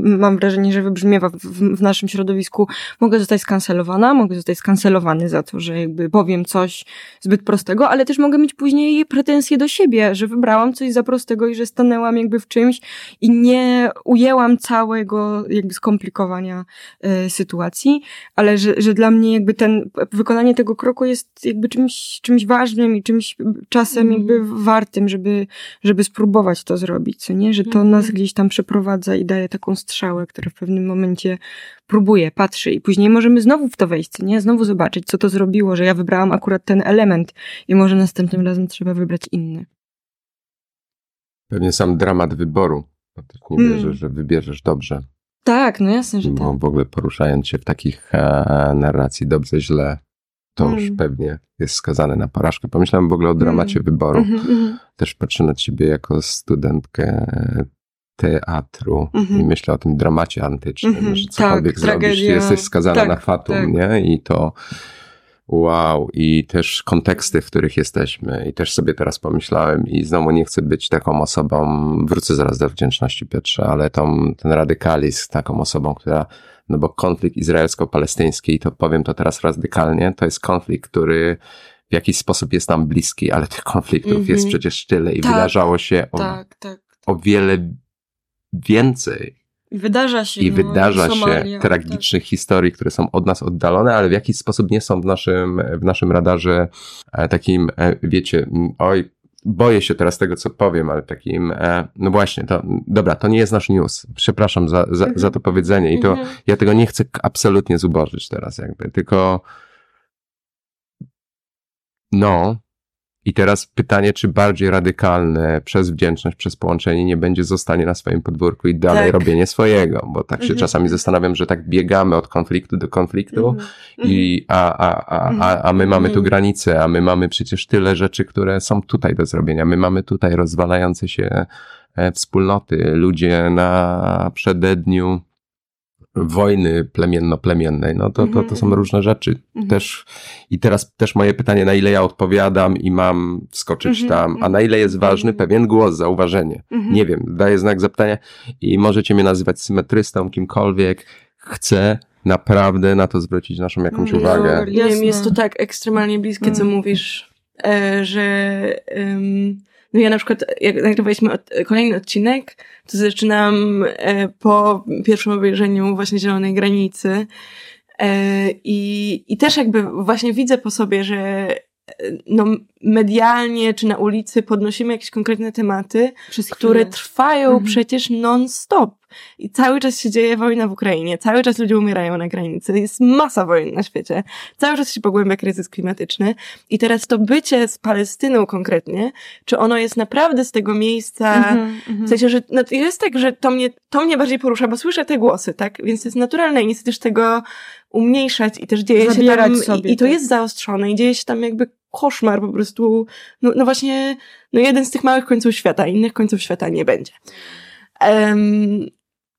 mam wrażenie, że wybrzmiewa w, w, naszym środowisku, mogę zostać skancelowana, mogę zostać skancelowany za to, że jakby powiem coś zbyt prostego, ale też mogę mieć później pretensje do siebie, że wybrałam coś za prostego i że stanęłam jakby w czymś i nie ujęłam całego jakby skomplikowania y, sytuacji, ale że, że dla mnie jakby ten wykonanie tego kroku jest jakby czymś, czymś ważnym i czymś czasem mm. jakby wartym, żeby, żeby spróbować to zrobić, co nie? Że to mm. nas gdzieś tam przeprowadza i daje taką strzałę, która w pewnym momencie próbuje, patrzy i później możemy znowu w to wejść, co nie? Znowu zobaczyć, co to zrobiło, że ja wybrałam akurat ten element i może następnym razem trzeba wybrać inny. Pewnie sam dramat wyboru. nie mm. wierzę, że wybierzesz dobrze. Tak, no jasne, że tak. W ogóle poruszając się w takich e, narracji dobrze, źle, to mm. już pewnie jest skazane na porażkę. Pomyślałem w ogóle o dramacie mm. wyboru. Mm -hmm. Też patrzę na ciebie jako studentkę teatru mm -hmm. i myślę o tym dramacie antycznym, -hmm. że cokolwiek tak, zrobisz, tragedia. jesteś skazana tak, na fatum, tak. nie? I to Wow, i też konteksty, w których jesteśmy, i też sobie teraz pomyślałem, i znowu nie chcę być taką osobą, wrócę zaraz do wdzięczności Piotrze, ale tą, ten radykalizm, taką osobą, która, no bo konflikt izraelsko-palestyński, to powiem to teraz radykalnie, to jest konflikt, który w jakiś sposób jest nam bliski, ale tych konfliktów mm -hmm. jest mhm. przecież tyle i tak, wydarzało się o, tak, tak. o wiele więcej Wydarza się. I no, wydarza Somalia, się tragicznych tak. historii, które są od nas oddalone, ale w jakiś sposób nie są w naszym, w naszym radarze e, takim, e, wiecie, oj, boję się teraz tego, co powiem, ale takim, e, no właśnie, to, dobra, to nie jest nasz news. Przepraszam za, za, za to powiedzenie i to, mhm. ja tego nie chcę absolutnie zubożyć teraz jakby, tylko no, I teraz pytanie, czy bardziej radykalne przez wdzięczność, przez połączenie nie będzie zostanie na swoim podwórku i dalej Tak. robienie swojego, bo tak się Mhm. czasami zastanawiam, że tak biegamy od konfliktu do konfliktu Mhm. i a, a, a, a, a my mamy tu Mhm. granice, a my mamy przecież tyle rzeczy, które są tutaj do zrobienia. My mamy tutaj rozwalające się e, wspólnoty, ludzie na przededniu wojny plemienno-plemiennej, no to, to, to są Mhm. różne rzeczy. Mhm. Też, I teraz też moje pytanie, na ile ja odpowiadam i mam wskoczyć Mhm, tam, a mhm. na ile jest ważny pewien głos, zauważenie. Mhm. Nie wiem, daję znak zapytania i możecie mnie nazywać symetrystą, kimkolwiek. Chcę naprawdę na to zwrócić naszą jakąś No, uwagę. Nie wiem, Jasne. jest to tak ekstremalnie bliskie, co Mm. mówisz, e, że no ja na przykład, jak nagrywaliśmy od, kolejny odcinek, to zaczynam e, po pierwszym obejrzeniu właśnie Zielonej Granicy e, i, i też jakby właśnie widzę po sobie, że no, medialnie czy na ulicy podnosimy jakieś konkretne tematy, Przez które chwilę. trwają Mhm. przecież non-stop. I cały czas się dzieje wojna w Ukrainie, cały czas ludzie umierają na granicy, jest masa wojen na świecie, cały czas się pogłębia kryzys klimatyczny. I teraz to bycie z Palestyną konkretnie, czy ono jest naprawdę z tego miejsca, Mhm, mhm. w sensie, że no, jest tak, że to mnie, to mnie bardziej porusza, bo słyszę te głosy, tak? Więc to jest naturalne i nie chcę też tego umniejszać i też dzieje się Zabierać tam, sobie, i, i to tak. jest zaostrzone i dzieje się tam jakby koszmar po prostu, no, no właśnie, no jeden z tych małych końców świata, innych końców świata nie będzie. Em,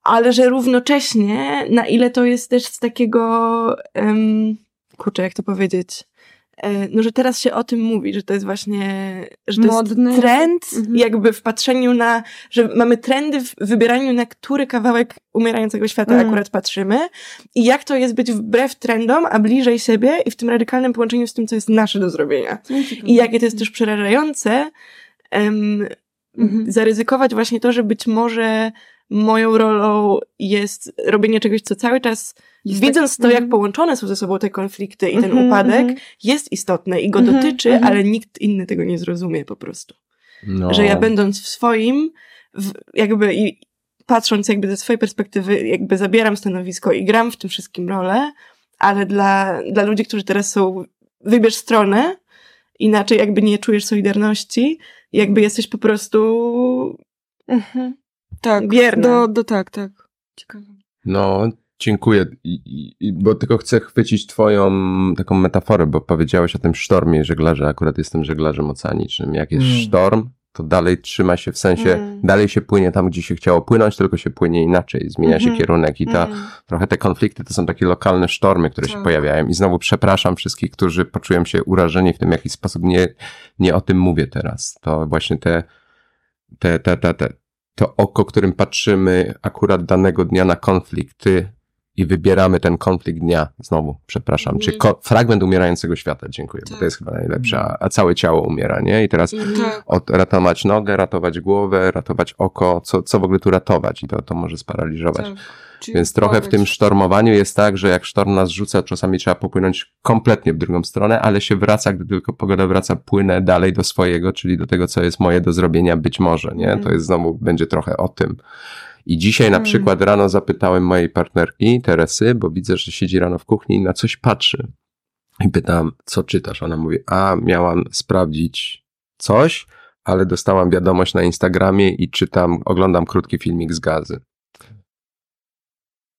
ale że równocześnie, na ile to jest też z takiego, um, kurczę, jak to powiedzieć, no, że teraz się o tym mówi, że to jest właśnie, że to Modne. jest trend, Mhm. jakby w patrzeniu na, że mamy trendy w wybieraniu, na który kawałek umierającego świata Mhm. akurat patrzymy i jak to jest być wbrew trendom, a bliżej siebie i w tym radykalnym połączeniu z tym, co jest nasze do zrobienia. I jakie to jest też przerażające, em, Mhm. zaryzykować właśnie to, że być może moją rolą jest robienie czegoś, co cały czas, Jest widząc tak- to, jak mhm. połączone są ze sobą te konflikty i ten Mhm, upadek, mhm. jest istotne i go Mhm, dotyczy, mhm. ale nikt inny tego nie zrozumie po prostu. No. Że ja będąc w swoim, w, jakby i patrząc jakby ze swojej perspektywy, jakby zabieram stanowisko i gram w tym wszystkim rolę, ale dla, dla ludzi, którzy teraz są, wybierz stronę, inaczej jakby nie czujesz solidarności, jakby jesteś po prostu Mhm. Tak, Bierna. do, do tak, tak. Ciekawe. No, dziękuję. I, i, bo tylko chcę chwycić twoją taką metaforę, bo powiedziałeś o tym sztormie żeglarza. Akurat jestem żeglarzem oceanicznym. Jak jest Mm. sztorm, to dalej trzyma się w sensie, Mm. dalej się płynie tam, gdzie się chciało płynąć, tylko się płynie inaczej. Zmienia się Mhm. kierunek i ta, Mhm. trochę te konflikty to są takie lokalne sztormy, które się Tak. pojawiają. I znowu przepraszam wszystkich, którzy poczują się urażeni w tym, w jaki sposób nie, nie o tym mówię teraz. To właśnie te, te, te, te, te, to oko, którym patrzymy akurat danego dnia na konflikty i wybieramy ten konflikt dnia. Znowu, przepraszam. Mhm. Czy ko- fragment umierającego świata, dziękuję, bo Tak. to jest chyba najlepsze, a, a całe ciało umiera, nie? I teraz Tak. od, ratować nogę, ratować głowę, ratować oko, co, co w ogóle tu ratować i to, to może sparaliżować. tak. Czyli Więc trochę w tym sztormowaniu jest tak, że jak sztorm nas rzuca, czasami trzeba popłynąć kompletnie w drugą stronę, ale się wraca, gdy tylko pogoda wraca, płynę dalej do swojego, czyli do tego, co jest moje do zrobienia być może, nie? Mhm. To jest znowu, będzie trochę o tym. I dzisiaj na Mhm. przykład rano zapytałem mojej partnerki, Teresy, bo widzę, że siedzi rano w kuchni i na coś patrzy. I pytam, co czytasz? Ona mówi, a miałam sprawdzić coś, ale dostałam wiadomość na Instagramie i czytam, oglądam krótki filmik z gazy.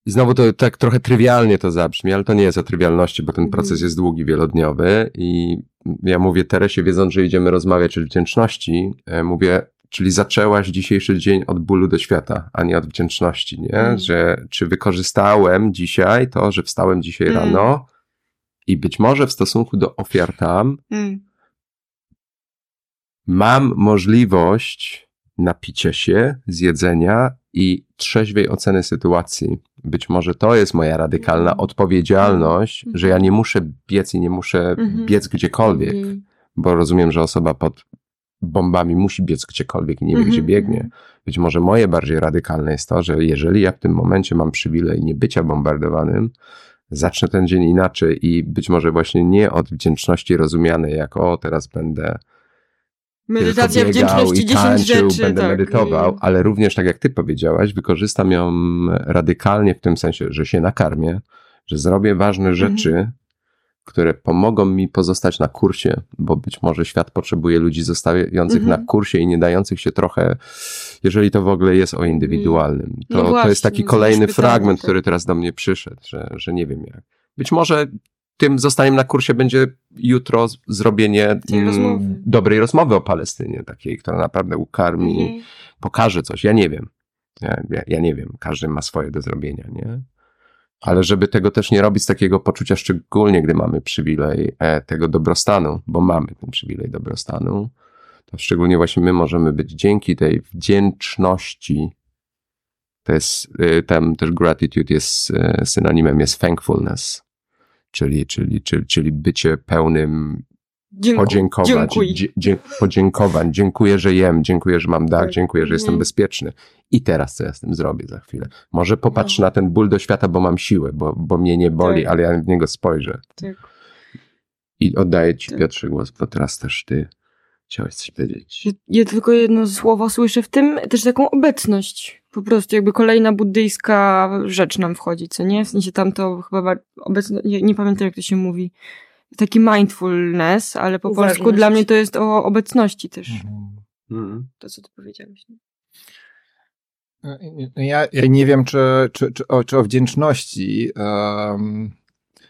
I znowu to tak trochę trywialnie to zabrzmi, ale to nie jest o trywialności, bo ten Mhm. proces jest długi, wielodniowy i ja mówię Teresie, wiedząc, że idziemy rozmawiać o wdzięczności, e, mówię, czyli zaczęłaś dzisiejszy dzień od bólu do świata, a nie od wdzięczności, nie? Mhm. Że czy wykorzystałem dzisiaj to, że wstałem dzisiaj Mhm. rano i być może w stosunku do ofiar tam Mm. mam możliwość napicia się, zjedzenia i trzeźwej oceny sytuacji. Być może to jest moja radykalna Mhm. odpowiedzialność, Mhm. że ja nie muszę biec i nie muszę Mhm. biec gdziekolwiek, bo rozumiem, że osoba pod bombami musi biec gdziekolwiek i nie wie, gdzie biegnie. Być może moje bardziej radykalne jest to, że jeżeli ja w tym momencie mam przywilej nie bycia bombardowanym, zacznę ten dzień inaczej i być może właśnie nie od wdzięczności rozumianej jako o, teraz będę Medytacja wdzięczności, i 10 tańczył, rzeczy. będę tak. medytował, ale również tak jak ty powiedziałaś, wykorzystam ją radykalnie w tym sensie, że się nakarmię, że zrobię ważne Mhm. rzeczy które pomogą mi pozostać na kursie, bo być może świat potrzebuje ludzi zostawiających Mhm. na kursie i nie dających się trochę, jeżeli to w ogóle jest o indywidualnym. To, No to właśnie, jest taki to kolejny pytanie, fragment, tak. który teraz do mnie przyszedł, że, że nie wiem jak. Być może tym zostaniem na kursie będzie jutro zrobienie mm, rozmowy. dobrej rozmowy o Palestynie, takiej, która naprawdę ukarmi, Mhm. pokaże coś. Ja nie wiem. Ja, ja, ja nie wiem. Każdy ma swoje do zrobienia, nie? Ale żeby tego też nie robić z takiego poczucia, szczególnie gdy mamy przywilej e, tego dobrostanu, bo mamy ten przywilej dobrostanu, to szczególnie właśnie my możemy być dzięki tej wdzięczności, to jest, y, tam też gratitude jest y, synonimem, jest thankfulness, czyli, czyli, czyli, czyli bycie pełnym Dziękuję. podziękować, Dziękuję. dzie, dzie, podziękowań. Dziękuję, że jem, dziękuję, że mam dach, Tak. dziękuję, że jestem Mhm. bezpieczny. I teraz co ja z tym zrobię za chwilę? Może popatrz No. na ten ból do świata, bo mam siłę, bo, bo mnie nie boli, Tak. ale ja w niego spojrzę. Tak. I oddaję ci, Tak. Piotrze, głos, bo teraz też ty chciałeś coś powiedzieć. Ja, ja tylko jedno słowo słyszę w tym, też taką obecność. Po prostu jakby kolejna buddyjska rzecz nam wchodzi, co nie? W sensie tam to chyba obecno, nie, nie pamiętam jak to się mówi. Taki mindfulness, ale po Uważność. polsku dla mnie to jest o obecności też. Mhm. To, co ty powiedziałeś. nie? Ja, ja nie wiem, czy, czy, czy, o, czy o wdzięczności. Um, no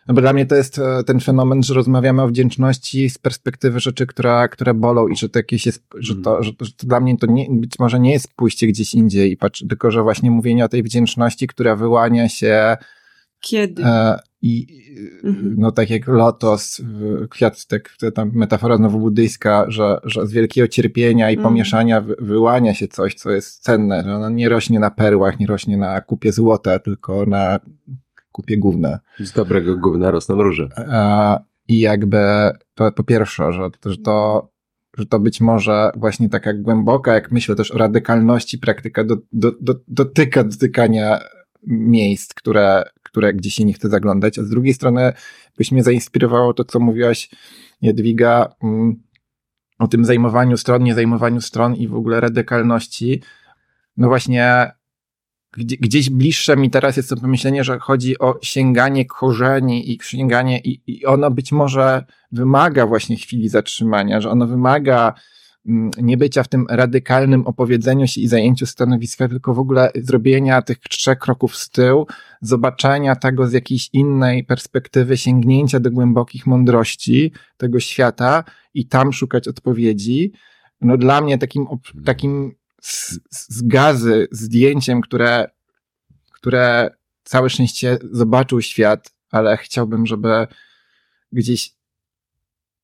dla mnie to jest e, ten fenomen, że rozmawiamy o wdzięczności z perspektywy rzeczy, która, które bolą i że to jakieś jest, że to, że, to- że to dla mnie to nie, być może nie jest pójście gdzieś indziej, i patrz, tylko że właśnie mówienie o tej wdzięczności, która wyłania się Kiedy? E, I Mhm. no tak jak lotos, kwiat, tak, tam metafora znowu buddyjska, że, że z wielkiego cierpienia i Mhm. pomieszania wy, wyłania się coś, co jest cenne, że ono nie rośnie na perłach, nie rośnie na kupie złota, tylko na kupie gówna. Z dobrego gówna rosną róże. I jakby to po pierwsze, że, że to że to być może właśnie taka głęboka, jak myślę też o radykalności, praktyka do, do, do, dotyka dotykania miejsc, które, które gdzieś się nie chce zaglądać, a z drugiej strony byś mnie zainspirowało to, co mówiłaś Jadwiga mm, o tym zajmowaniu stron, nie zajmowaniu stron i w ogóle radykalności. No właśnie gdzieś bliższe mi teraz jest to pomyślenie, że chodzi o sięganie korzeni i sięganie i, i ono być może wymaga właśnie chwili zatrzymania, że ono wymaga mm, nie bycia w tym radykalnym opowiedzeniu się i zajęciu stanowiska, tylko w ogóle zrobienia tych trzech kroków z tyłu, zobaczenia tego z jakiejś innej perspektywy, sięgnięcia do głębokich mądrości tego świata i tam szukać odpowiedzi. No dla mnie takim, op- takim z, z gazy, zdjęciem, które, które całe szczęście zobaczył świat, ale chciałbym, żeby gdzieś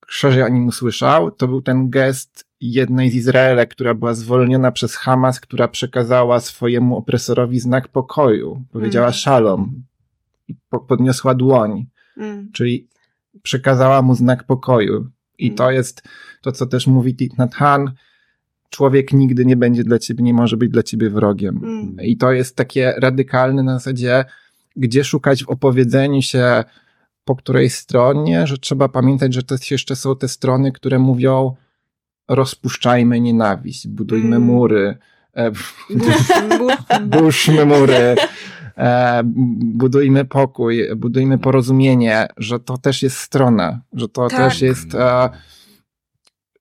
szerzej o nim usłyszał, to był ten gest jednej z Izraelek, która była zwolniona przez Hamas, która przekazała swojemu opresorowi znak pokoju. Powiedziała Mm. szalom. I po- podniosła dłoń, Mm. czyli przekazała mu znak pokoju. I to jest to, co też mówi Thich Nhat Hanh. Człowiek nigdy nie będzie dla ciebie, nie może być dla ciebie wrogiem. Mm. I to jest takie radykalne na zasadzie, gdzie szukać w opowiedzeniu się po której stronie, że trzeba pamiętać, że to jeszcze są te strony, które mówią rozpuszczajmy nienawiść, budujmy Mm. mury, e, burzmy mury, e, budujmy pokój, budujmy porozumienie, że to też jest strona, że to Tak. też jest e,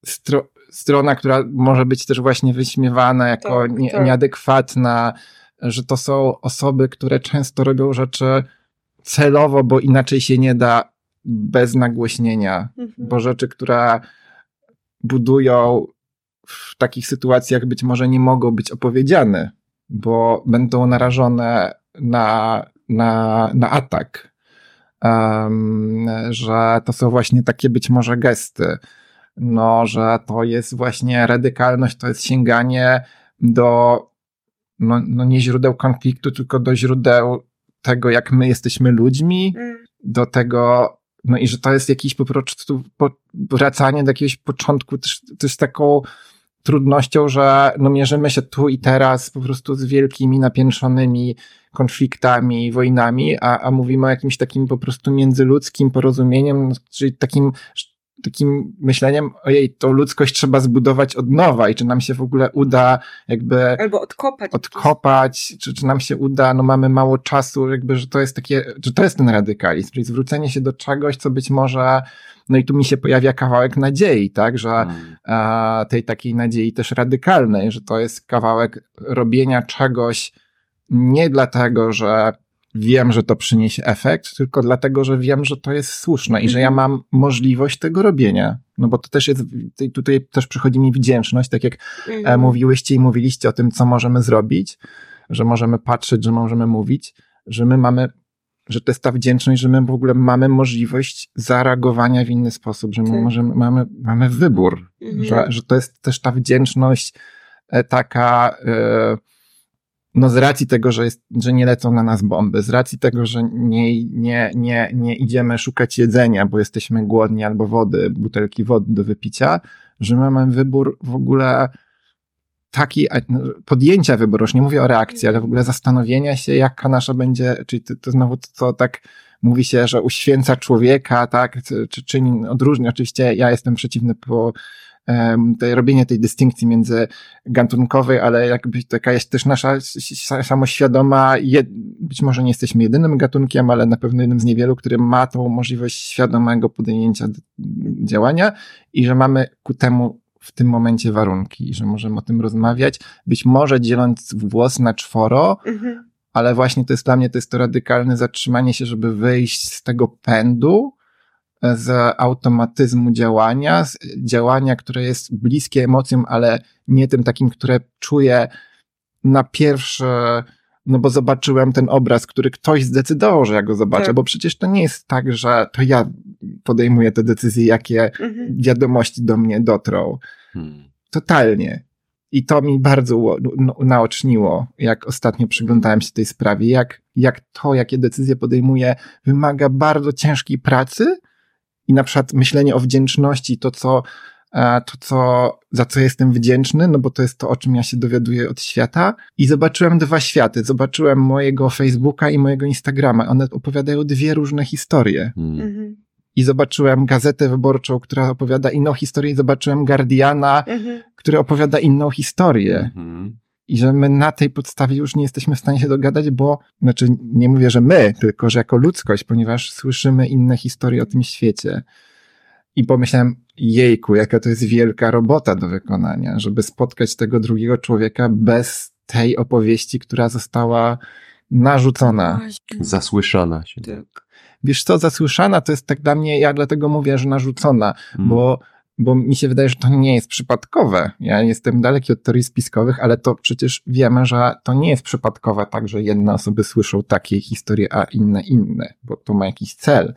stro, strona, która może być też właśnie wyśmiewana jako Tak, nie, tak. nieadekwatna, że to są osoby, które często robią rzeczy celowo, bo inaczej się nie da bez nagłośnienia, Mhm. bo rzeczy, które budują w takich sytuacjach być może nie mogą być opowiedziane, bo będą narażone na, na, na atak. Um, że to są właśnie takie być może gesty. No, że to jest właśnie radykalność, to jest sięganie do no, no nie źródeł konfliktu, tylko do źródeł tego, jak my jesteśmy ludźmi, Mm. do tego, no i że to jest jakiś po prostu wracanie do jakiegoś początku, też, też taką trudnością, że no mierzymy się tu i teraz po prostu z wielkimi, napiętrzonymi konfliktami, wojnami, a, a mówimy o jakimś takim po prostu międzyludzkim porozumieniem, czyli takim takim myśleniem, ojej, tą ludzkość trzeba zbudować od nowa i czy nam się w ogóle uda jakby Albo odkopać. odkopać, czy, czy nam się uda, no mamy mało czasu, jakby, że to jest takie, że to jest ten radykalizm, czyli zwrócenie się do czegoś, co być może, no i tu mi się pojawia kawałek nadziei, tak, że Mm. a, tej takiej nadziei też radykalnej, że to jest kawałek robienia czegoś nie dlatego, że wiem, że to przyniesie efekt, tylko dlatego, że wiem, że to jest słuszne i że ja mam możliwość tego robienia. No bo to też jest, tutaj- tutaj też przychodzi mi wdzięczność, tak jak e, Mhm. mówiłyście i mówiliście o tym, co możemy zrobić, że możemy patrzeć, że możemy mówić, że my mamy, że to jest ta wdzięczność, że my w ogóle mamy możliwość zareagowania w inny sposób, że my Tak. możemy, mamy, mamy wybór, Mhm. że, że to jest też ta wdzięczność e, taka, e, no z racji tego, że, jest, że nie lecą na nas bomby, z racji tego, że nie, nie, nie, nie idziemy szukać jedzenia, bo jesteśmy głodni albo wody, butelki wody do wypicia, że my mamy wybór w ogóle taki, no, podjęcia wyboru, już nie mówię o reakcji, ale w ogóle zastanowienia się, jaka nasza będzie, czyli to, to znowu to, co tak mówi się, że uświęca człowieka, tak, czy, czy czyni, odróżnia, oczywiście ja jestem przeciwny po tej, robienie tej dystynkcji między gatunkowej, ale jakby taka jest też nasza samoświadoma, jed, być może nie jesteśmy jedynym gatunkiem, ale na pewno jednym z niewielu, który ma tą możliwość świadomego podjęcia działania i że mamy ku temu w tym momencie warunki, i że możemy o tym rozmawiać, być może dzieląc włos na czworo, Mhm. ale właśnie to jest dla mnie to jest to radykalne zatrzymanie się, żeby wyjść z tego pędu, z automatyzmu działania, z działania, które jest bliskie emocjom, ale nie tym takim, które czuję na pierwsze, no bo zobaczyłem ten obraz, który ktoś zdecydował, że ja go zobaczę, Tak. bo przecież to nie jest tak, że to ja podejmuję te decyzje, jakie Mhm. wiadomości do mnie dotrą. Hmm. Totalnie. I to mi bardzo no, naoczniło, jak ostatnio przyglądałem się tej sprawie, jak, jak to, jakie decyzje podejmuję, wymaga bardzo ciężkiej pracy i na przykład myślenie o wdzięczności, to co, e, to co, za co jestem wdzięczny, no bo to jest to, o czym ja się dowiaduję od świata. I zobaczyłem dwa światy. Zobaczyłem mojego Facebooka i mojego Instagrama. One opowiadają dwie różne historie Hmm. Mhm. i zobaczyłem gazetę wyborczą, która opowiada inną historię, i zobaczyłem Guardiana, Mhm. który opowiada inną historię. Mhm. I że my na tej podstawie już nie jesteśmy w stanie się dogadać, bo, znaczy nie mówię, że my, tylko że jako ludzkość, ponieważ słyszymy inne historie o tym świecie. I pomyślałem, jejku, jaka to jest wielka robota do wykonania, żeby spotkać tego drugiego człowieka bez tej opowieści, która została narzucona. Zasłyszana się. Tak. Wiesz co, zasłyszana to jest tak dla mnie, ja dlatego mówię, że narzucona, Hmm. bo, bo mi się wydaje, że to nie jest przypadkowe. Ja jestem daleki od teorii spiskowych, ale to przecież wiemy, że to nie jest przypadkowe tak, że jedne osoby słyszą takie historie, a inne inne, bo to ma jakiś cel.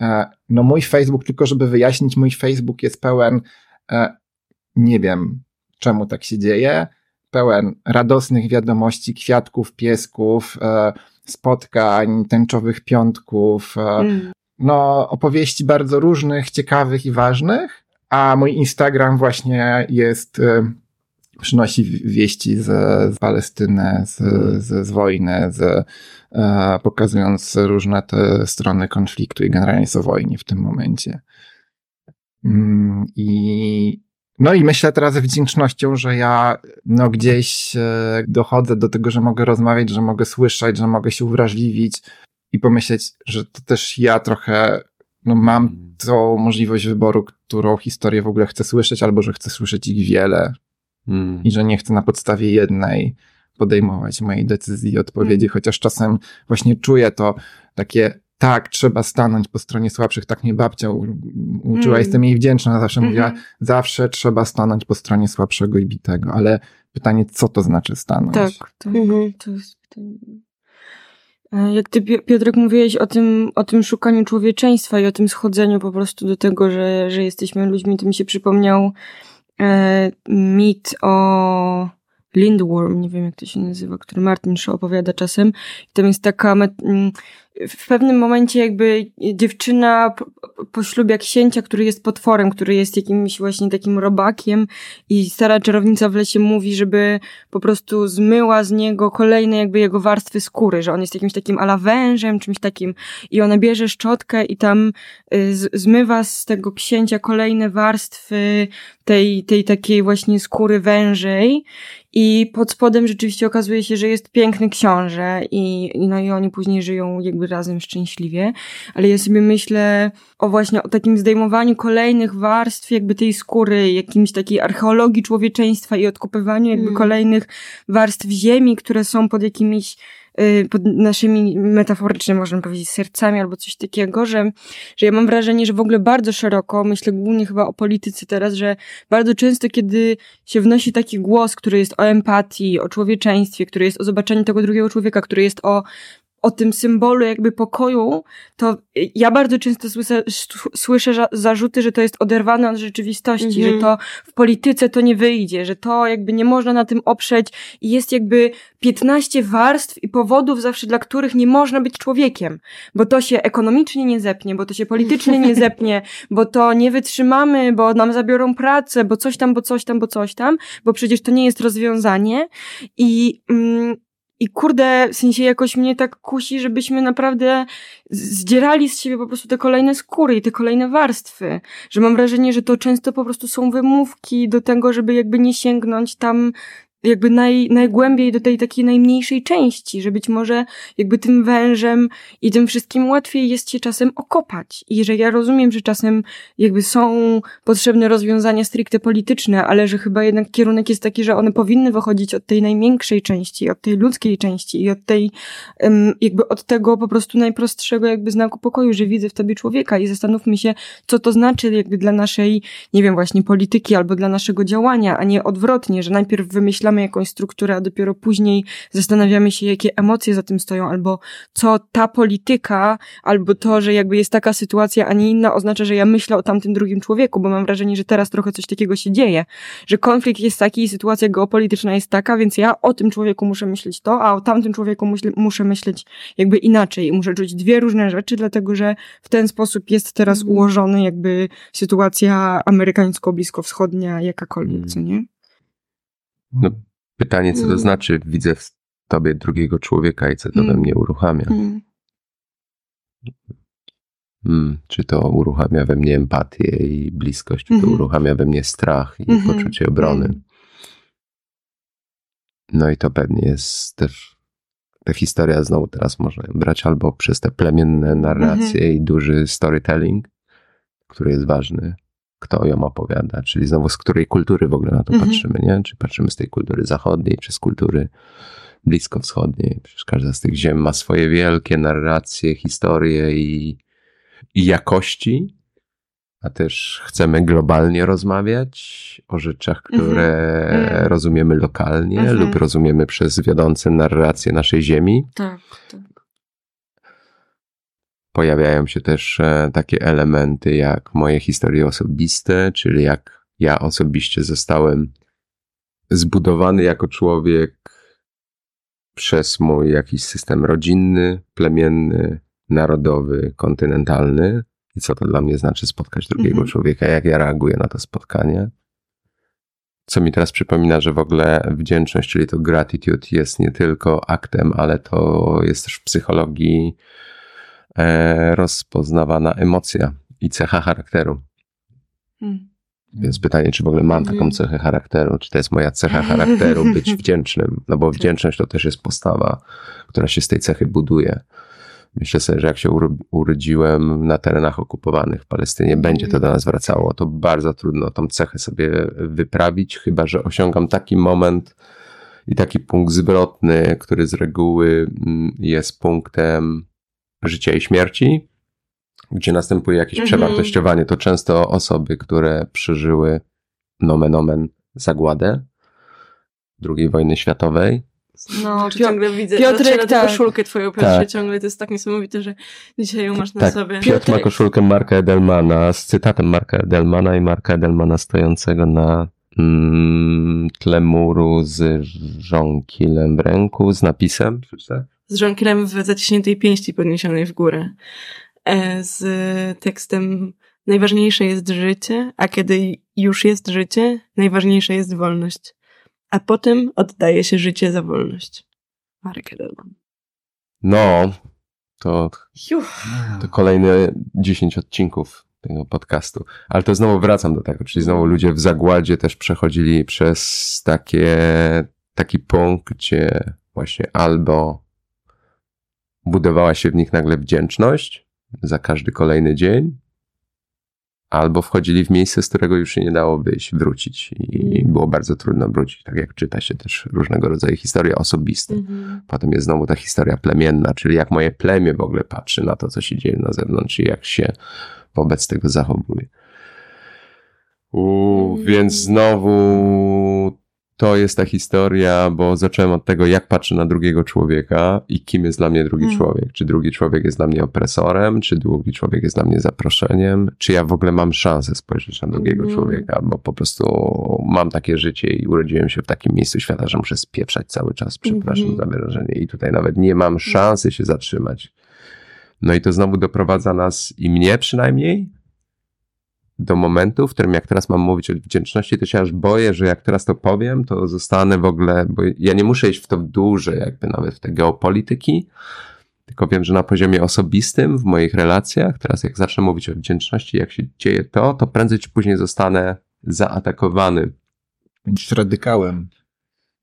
E, No mój Facebook, tylko żeby wyjaśnić, mój Facebook jest pełen, e, nie wiem czemu tak się dzieje, pełen radosnych wiadomości, kwiatków, piesków, e, spotkań, tęczowych piątków, Mm. no, opowieści bardzo różnych, ciekawych i ważnych, a mój Instagram właśnie jest, y, przynosi wi- wieści z, z Palestyny, z, z, z wojny, z, e, pokazując różne te strony konfliktu i generalnie o wojnie w tym momencie. Mm, I no i myślę teraz z wdzięcznością, że ja no gdzieś e, dochodzę do tego, że mogę rozmawiać, że mogę słyszeć, że mogę się uwrażliwić i pomyśleć, że to też ja trochę no mam tą możliwość wyboru, którą historię w ogóle chcę słyszeć, albo że chcę słyszeć ich wiele Hmm. i że nie chcę na podstawie jednej podejmować mojej decyzji i odpowiedzi, chociaż czasem właśnie czuję to takie tak, trzeba stanąć po stronie słabszych, tak mnie babcia u- uczyła, Mm. jestem jej wdzięczna, zawsze mówiła, Mhm. zawsze trzeba stanąć po stronie słabszego i bitego, ale pytanie, co to znaczy stanąć? Tak, tak. Mhm. To jest pytanie. E, Jak ty, Pi- Piotrek, mówiłeś o tym, o tym szukaniu człowieczeństwa i o tym schodzeniu po prostu do tego, że, że jesteśmy ludźmi, to mi się przypomniał e, mit o Lindworm, nie wiem jak to się nazywa, który Martin Shaw opowiada czasem. I tam jest taka w pewnym momencie jakby dziewczyna po, ślubie księcia, który jest potworem, który jest jakimś właśnie takim robakiem i stara czarownica w lesie mówi, żeby po prostu zmyła z niego kolejne jakby jego warstwy skóry, że on jest jakimś takim ala wężem, czymś takim. I ona bierze szczotkę i tam y, zmywa z tego księcia kolejne warstwy tej, tej takiej właśnie skóry wężej i pod spodem rzeczywiście okazuje się, że jest piękny książę i, no i oni później żyją jakby razem szczęśliwie. Ale ja sobie myślę o właśnie o takim zdejmowaniu kolejnych warstw jakby tej skóry, jakimś takiej archeologii człowieczeństwa i odkupywaniu jakby mm. kolejnych warstw ziemi, które są pod jakimiś pod naszymi metaforycznie można powiedzieć sercami albo coś takiego, że, że ja mam wrażenie, że w ogóle bardzo szeroko, myślę głównie chyba o polityce teraz, że bardzo często, kiedy się wnosi taki głos, który jest o empatii, o człowieczeństwie, który jest o zobaczeniu tego drugiego człowieka, który jest o o tym symbolu jakby pokoju, to ja bardzo często słyszę, słyszę zarzuty, że to jest oderwane od rzeczywistości, mm -hmm. że mhm. to w polityce to nie wyjdzie, że to jakby nie można na tym oprzeć i jest jakby 15 warstw i powodów zawsze, dla których nie można być człowiekiem, bo to się ekonomicznie nie zepnie, bo to się politycznie nie zepnie, bo to nie wytrzymamy, bo nam zabiorą pracę, bo coś tam, bo coś tam, bo coś tam, bo przecież to nie jest rozwiązanie i mm, i kurde, w sensie jakoś mnie tak kusi, żebyśmy naprawdę zdzierali z siebie po prostu te kolejne skóry i te kolejne warstwy. Że mam wrażenie, że to często po prostu są wymówki do tego, żeby jakby nie sięgnąć tam jakby naj, najgłębiej do tej takiej najmniejszej części, że być może jakby tym wężem i tym wszystkim łatwiej jest się czasem okopać. I że ja rozumiem, że czasem jakby są potrzebne rozwiązania stricte polityczne, ale że chyba jednak kierunek jest taki, że one powinny wychodzić od tej najmiększej części, od tej ludzkiej części i od tej, jakby od tego po prostu najprostszego jakby znaku pokoju, że widzę w tobie człowieka i zastanówmy się, co to znaczy jakby dla naszej, nie wiem, właśnie polityki albo dla naszego działania, a nie odwrotnie, że najpierw wymyślamy mamy jakąś strukturę, a dopiero później zastanawiamy się, jakie emocje za tym stoją, albo co ta polityka, albo to, że jakby jest taka sytuacja, a nie inna, oznacza, że ja myślę o tamtym drugim człowieku, bo mam wrażenie, że teraz trochę coś takiego się dzieje, że konflikt jest taki i sytuacja geopolityczna jest taka, więc ja o tym człowieku muszę myśleć to, a o tamtym człowieku muszę myśleć jakby inaczej. I muszę czuć dwie różne rzeczy, dlatego że w ten sposób jest teraz mhm. ułożony jakby sytuacja amerykańsko-bliskowschodnia jakakolwiek, co nie? No, pytanie, co to mm. znaczy, widzę w tobie drugiego człowieka i co to mm. we mnie uruchamia. Mm. Hmm, czy to uruchamia we mnie empatię i bliskość, czy to mm. uruchamia we mnie strach i -hmm. poczucie obrony. Mm. No i to pewnie jest też ta historia znowu teraz można brać albo przez te plemienne narracje -hmm. i duży storytelling, który jest ważny, kto ją opowiada, czyli znowu z której kultury w ogóle na to mhm. patrzymy, nie? Czy patrzymy z tej kultury zachodniej, czy z kultury bliskowschodniej. Przecież każda z tych ziem ma swoje wielkie narracje, historie i, i jakości, a też chcemy globalnie rozmawiać o rzeczach, które mhm. rozumiemy lokalnie mhm. lub rozumiemy przez wiodące narracje naszej ziemi. Tak, tak pojawiają się też e, takie elementy jak moje historie osobiste, czyli jak ja osobiście zostałem zbudowany jako człowiek przez mój jakiś system rodzinny, plemienny, narodowy, kontynentalny i co to dla mnie znaczy spotkać drugiego mhm. człowieka, jak ja reaguję na to spotkanie. Co mi teraz przypomina, że w ogóle wdzięczność, czyli to gratitude jest nie tylko aktem, ale to jest też w psychologii rozpoznawana emocja i cecha charakteru. Hmm. Więc pytanie, czy w ogóle mam taką hmm. cechę charakteru, czy to jest moja cecha charakteru być wdzięcznym, no bo tak. wdzięczność to też jest postawa, która się z tej cechy buduje. Myślę sobie, że jak się urodziłem na terenach okupowanych w Palestynie, będzie to do nas wracało. To bardzo trudno tą cechę sobie wyprawić, chyba że osiągam taki moment i taki punkt zwrotny, który z reguły mm, jest punktem życia i śmierci, gdzie następuje jakieś mhm. przewartościowanie. To często osoby, które przeżyły nomen omen zagładę II wojny światowej. No, Piotr, ciągle widzę, Piotrek, tak. koszulkę twoją, Piotrze, tak. ciągle to jest tak niesamowite, że dzisiaj ją masz na tak. sobie. Piotr Piotrek. ma koszulkę Marka Edelmana z cytatem Marka Edelmana i Marka Edelmana stojącego na mm, tle muru z żonkilem w ręku, z napisem, przeczytaj? Z żonkilem w zaciśniętej pięści podniesionej w górę. E, z tekstem najważniejsze jest życie, a kiedy już jest życie, najważniejsza jest wolność. A potem oddaje się życie za wolność. Marek Edelman. No, to, to kolejne 10 odcinków tego podcastu. Ale to znowu wracam do tego, czyli znowu ludzie w zagładzie też przechodzili przez takie, taki punkt, gdzie właśnie albo budowała się w nich nagle wdzięczność za każdy kolejny dzień, albo wchodzili w miejsce, z którego już się nie dało wyjść, wrócić i było bardzo trudno wrócić, tak jak czyta się też różnego rodzaju historie osobiste. Mhm. Potem jest znowu ta historia plemienna, czyli jak moje plemię w ogóle patrzy na to, co się dzieje na zewnątrz i jak się wobec tego zachowuje. U, mhm. Więc znowu to jest ta historia, bo zacząłem od tego, jak patrzę na drugiego człowieka i kim jest dla mnie drugi hmm. człowiek. Czy drugi człowiek jest dla mnie opresorem, czy drugi człowiek jest dla mnie zaproszeniem, czy ja w ogóle mam szansę spojrzeć na drugiego hmm. człowieka, bo po prostu mam takie życie i urodziłem się w takim miejscu świata, że muszę spieprzać cały czas, przepraszam hmm. za wyrażenie, i tutaj nawet nie mam szansy się zatrzymać. No i to znowu doprowadza nas, i mnie przynajmniej, do momentu, w którym jak teraz mam mówić o wdzięczności, to się aż boję, że jak teraz to powiem, to zostanę w ogóle, bo ja nie muszę iść w to duże, jakby nawet w te geopolityki, tylko wiem, że na poziomie osobistym, w moich relacjach, teraz jak zacznę mówić o wdzięczności, jak się dzieje to, to prędzej czy później zostanę zaatakowany. Będziesz radykałem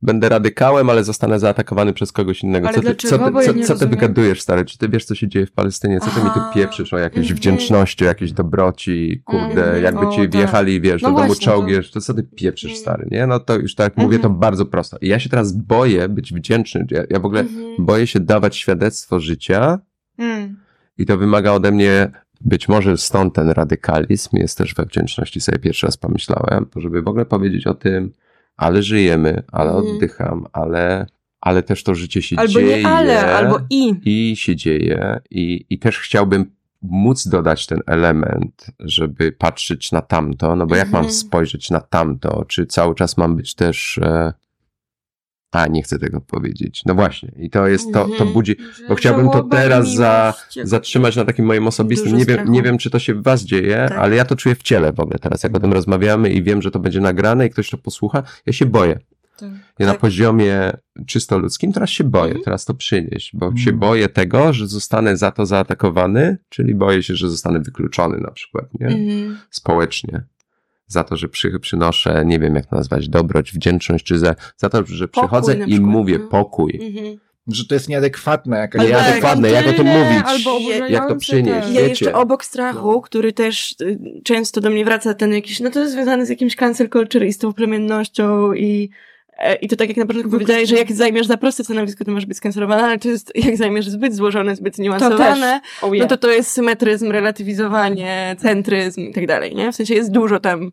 będę radykałem, ale zostanę zaatakowany przez kogoś innego. Ale co ty, co, ty, co, co ty wygadujesz, stary? Czy ty wiesz, co się dzieje w Palestynie? Co ty mi tu pieprzysz o jakiejś mm, wdzięczności, o jakiejś dobroci, kurde, mm, jakby ci tak. wjechali, wiesz, no do domu czołgiesz, to co ty pieprzysz, mm. stary, nie? No to już tak mówię, to mhm. bardzo prosto. I ja się teraz boję być wdzięczny. Ja, ja w ogóle mhm. boję się dawać świadectwo życia mm. i to wymaga ode mnie być może stąd ten radykalizm jest też we wdzięczności, sobie pierwszy raz pomyślałem, żeby w ogóle powiedzieć o tym, ale żyjemy, ale mhm. oddycham, ale, ale też to życie się albo dzieje. Albo nie ale, albo i. I się dzieje. I, I też chciałbym móc dodać ten element, żeby patrzeć na tamto, no bo jak mam mhm. spojrzeć na tamto, czy cały czas mam być też e, a, nie chcę tego powiedzieć. No właśnie. I to jest, to, to mhm. budzi, bo chciałbym to teraz za, zatrzymać na takim moim osobistym. Nie wiem, nie wiem, czy to się w was dzieje, tak. ale ja to czuję w ciele w ogóle teraz, jak o tym rozmawiamy i wiem, że to będzie nagrane i ktoś to posłucha. Ja się boję. Tak. Ja na tak. poziomie czysto ludzkim teraz się boję, mhm. teraz to przynieść, bo się mhm. boję tego, że zostanę za to zaatakowany, czyli boję się, że zostanę wykluczony na przykład, nie? Mhm. Społecznie za to, że przy, przynoszę, nie wiem jak to nazwać, dobroć, wdzięczność, czy za, za to, że przychodzę i mówię mhm. pokój. Mhm. Że to jest nieadekwatne jakaś. Nieadekwatne, jak o tym mówić, albo jak to przynieść. Ja jeszcze obok strachu, no. który też y, często do mnie wraca, ten jakiś, no to jest związany z jakimś cancel culture i z tą plemiennością i I to tak jak na początku powiedziałeś, że jak zajmiesz za proste stanowisko, to możesz być skancerowana, ale to jest, jak zajmiesz zbyt złożone, zbyt niuansowane, to oh yeah. no to to jest symetryzm, relatywizowanie, centryzm i tak dalej, nie? W sensie jest dużo tam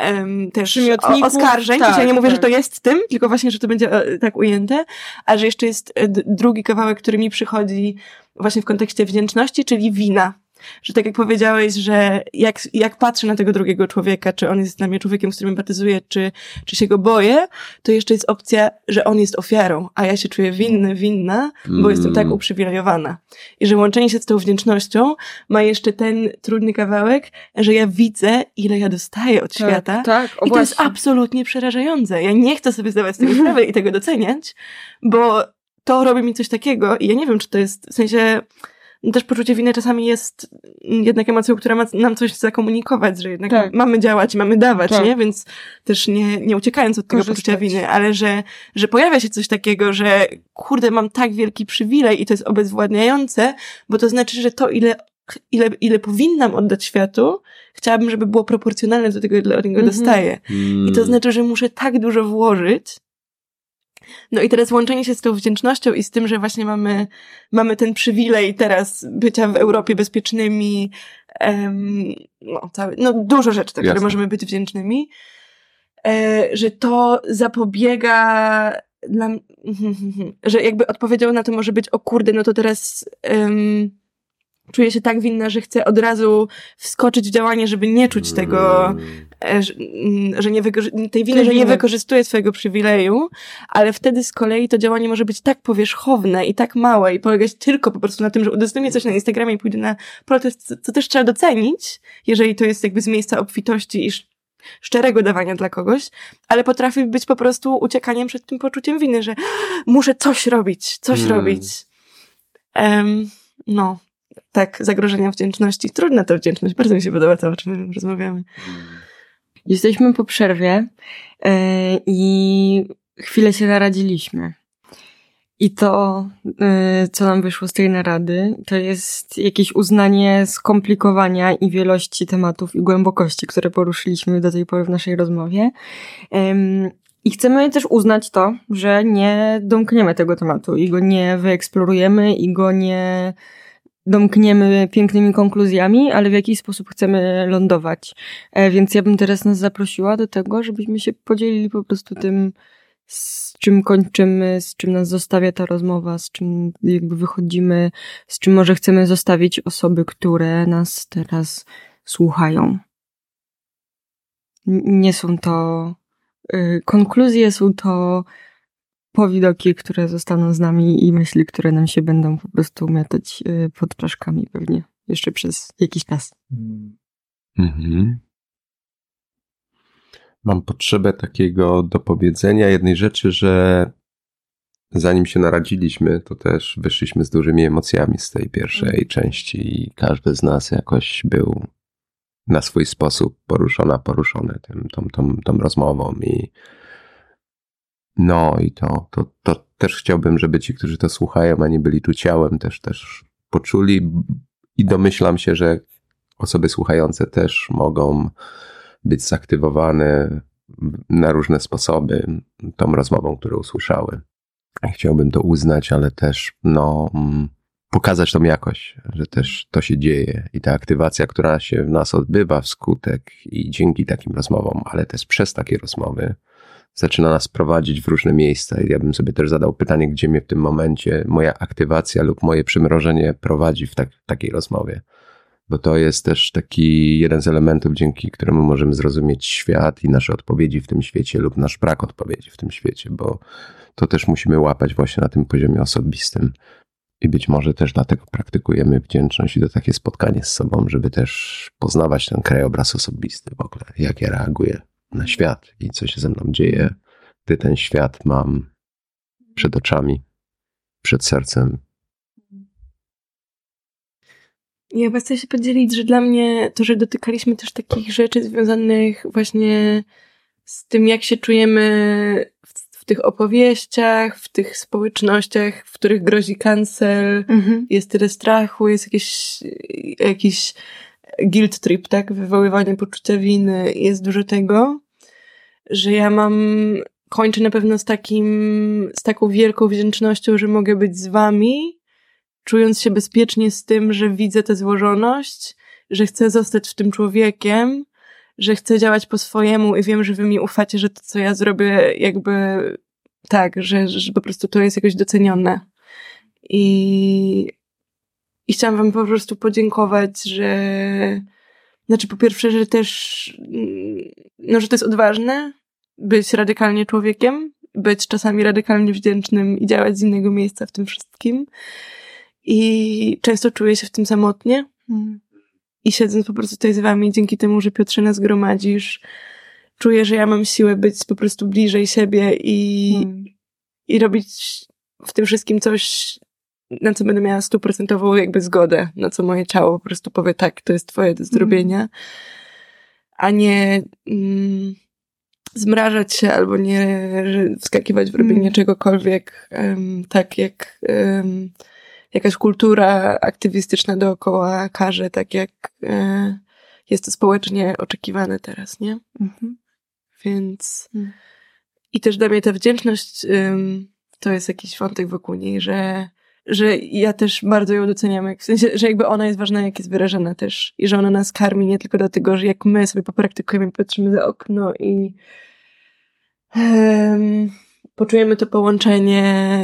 um, też oskarżeń, tak, ja nie mówię, tak. że to jest tym, tylko właśnie, że to będzie e, tak ujęte, a że jeszcze jest e, drugi kawałek, który mi przychodzi właśnie w kontekście wdzięczności, czyli wina że tak jak powiedziałeś, że jak, jak patrzę na tego drugiego człowieka, czy on jest dla mnie człowiekiem, z którym empatyzuję, czy, czy się go boję, to jeszcze jest opcja, że on jest ofiarą, a ja się czuję winny, winna, bo mm. jestem tak uprzywilejowana. I że łączenie się z tą wdzięcznością ma jeszcze ten trudny kawałek, że ja widzę, ile ja dostaję od tak, świata. Tak, I to jest absolutnie przerażające. Ja nie chcę sobie zdawać z tego sprawy i tego doceniać, bo to robi mi coś takiego i ja nie wiem, czy to jest, w sensie, też poczucie winy czasami jest jednak emocją, która ma nam coś zakomunikować, że jednak tak. mamy działać i mamy dawać, tak. nie? Więc też nie, nie uciekając od tego Korzystać. poczucia winy, ale że, że pojawia się coś takiego, że kurde, mam tak wielki przywilej i to jest obezwładniające, bo to znaczy, że to ile ile, ile powinnam oddać światu, chciałabym, żeby było proporcjonalne do tego, ile od niego mm -hmm. dostaję. Mm. I to znaczy, że muszę tak dużo włożyć, no i teraz łączenie się z tą wdzięcznością i z tym, że właśnie mamy, mamy ten przywilej teraz bycia w Europie bezpiecznymi, no, cały, no dużo rzeczy, tak, które możemy być wdzięcznymi, e, że to zapobiega dla, że jakby odpowiedzią na to może być, o kurde, no to teraz czuję się tak winna, że chcę od razu wskoczyć w działanie, żeby nie czuć tego, e, że, mm, że nie tej winy, że nie winy. wykorzystuję swojego przywileju, ale wtedy z kolei to działanie może być tak powierzchowne i tak małe i polegać tylko po prostu na tym, że udostępnię coś na Instagramie i pójdę na protest, co- też trzeba docenić, jeżeli to jest jakby z miejsca obfitości i sz- szczerego dawania dla kogoś, ale potrafi być po prostu uciekaniem przed tym poczuciem winy, że muszę coś robić, coś Mm. robić. Em, no, tak, zagrożenia wdzięczności. Trudna to wdzięczność. Bardzo mi się podoba to, o czym rozmawiamy. Jesteśmy po przerwie e, i chwilę się naradziliśmy. I to, e, co nam wyszło z tej narady, to jest jakieś uznanie skomplikowania i wielości tematów i głębokości, które poruszyliśmy do tej pory w naszej rozmowie. Em, I chcemy też uznać to, że nie domkniemy tego tematu i go nie wyeksplorujemy i go nie domkniemy pięknymi konkluzjami, ale w jaki sposób chcemy lądować. E, Więc ja bym teraz nas zaprosiła do tego, żebyśmy się podzielili po prostu tym, z czym kończymy, z czym nas zostawia ta rozmowa, z czym jakby wychodzimy, z czym może chcemy zostawić osoby, które nas teraz słuchają. Nie są to y, konkluzje, są to powidoki, które zostaną z nami i myśli, które nam się będą po prostu miatać y, pod czaszkami pewnie jeszcze przez jakiś czas. Mhm. Mam potrzebę takiego dopowiedzenia jednej rzeczy, że zanim się naradziliśmy, to też wyszliśmy z dużymi emocjami z tej pierwszej części i każdy z nas jakoś był na swój sposób poruszona, poruszony tym, tą, tą, tą rozmową i no i to, to, to też chciałbym, żeby ci, którzy to słuchają, a nie byli tu ciałem, też, też poczuli i domyślam się, że osoby słuchające też mogą być zaktywowane na różne sposoby tą rozmową, którą usłyszały. Chciałbym to uznać, ale też no, mm, pokazać tą jakość, że też to się dzieje i ta aktywacja, która się w nas odbywa wskutek i dzięki takim rozmowom, ale też przez takie rozmowy, zaczyna nas prowadzić w różne miejsca. I ja bym sobie też zadał pytanie, gdzie mnie w tym momencie moja aktywacja lub moje przymrożenie prowadzi w tak, takiej rozmowie bo to jest też taki jeden z elementów, dzięki któremu możemy zrozumieć świat i nasze odpowiedzi w tym świecie lub nasz brak odpowiedzi w tym świecie, bo to też musimy łapać właśnie na tym poziomie osobistym. I być może też dlatego praktykujemy wdzięczność i to takie spotkanie z sobą, żeby też poznawać ten krajobraz osobisty w ogóle, jak ja reaguję na świat i co się ze mną dzieje, gdy ten świat mam przed oczami, przed sercem. Ja chyba chcę się podzielić, że dla mnie to, że dotykaliśmy też takich rzeczy związanych właśnie z tym, jak się czujemy w, w tych opowieściach, w tych społecznościach, w których grozi cancel, Mhm. jest tyle strachu, jest jakiś, jakiś guilt trip, tak? Wywoływanie poczucia winy, jest dużo tego, że ja mam, kończę na pewno z takim, z taką wielką wdzięcznością, że mogę być z wami, czując się bezpiecznie z tym, że widzę tę złożoność, że chcę zostać w tym człowiekiem, że chcę działać po swojemu i wiem, że wy mi ufacie, że to, co ja zrobię, jakby tak, że, że po prostu to jest jakoś docenione. I, i chciałam wam po prostu podziękować, że znaczy po pierwsze, że też no, że to jest odważne być radykalnie człowiekiem, być czasami radykalnie wdzięcznym i działać z innego miejsca w tym wszystkim. I często czuję się w tym samotnie. I siedząc po prostu tutaj z wami, dzięki temu, że Piotrze nas gromadzisz, czuję, że ja mam siłę być po prostu bliżej siebie i, Mm. i robić w tym wszystkim coś, na co będę miała stuprocentową jakby zgodę, na co moje ciało po prostu powie tak, to jest twoje do zrobienia, a nie mm, zmrażać się albo nie wskakiwać w robienie Mm. czegokolwiek em, tak jak em, jakaś kultura aktywistyczna dookoła każe, tak jak e, jest to społecznie oczekiwane teraz, nie? Mhm. Więc Mm. i też dla mnie ta wdzięczność to jest jakiś wątek wokół niej, że, że ja też bardzo ją doceniam, w sensie, że jakby ona jest ważna, jak jest wyrażana też i że ona nas karmi nie tylko dlatego, że jak my sobie popraktykujemy, patrzymy za okno i ym, poczujemy to połączenie,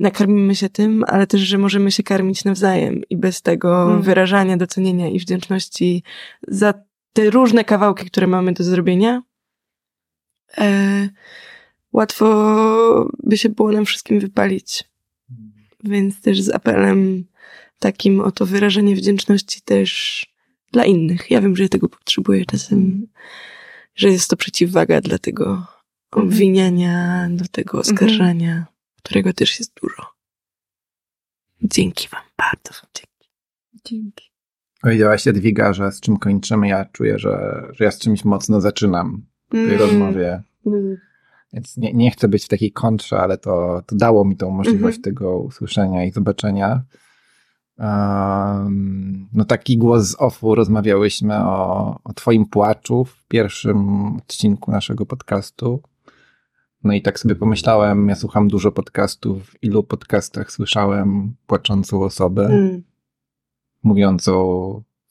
nakarmimy się tym, ale też, że możemy się karmić nawzajem i bez tego hmm. wyrażania docenienia i wdzięczności za te różne kawałki, które mamy do zrobienia, e, łatwo by się było nam wszystkim wypalić. Więc też z apelem takim o to wyrażenie wdzięczności też dla innych. Ja wiem, że ja tego potrzebuję czasem, że jest to przeciwwaga dla tego mhm. obwiniania, do tego mhm. oskarżania, którego też jest dużo. Dzięki wam, bardzo dzięki. Dzięki. Powiedziałaś Jadwiga, że z czym kończymy. Ja czuję, że, że ja z czymś mocno zaczynam w tej mm. rozmowie. Mm. Więc nie, nie chcę być w takiej kontrze, ale to, to dało mi tą możliwość mm -hmm. tego usłyszenia i zobaczenia. Um, no taki głos z offu rozmawiałyśmy o, o twoim płaczu w pierwszym odcinku naszego podcastu. No i tak sobie pomyślałem, ja słucham dużo podcastów, w ilu podcastach słyszałem płaczącą osobę, mm. mówiącą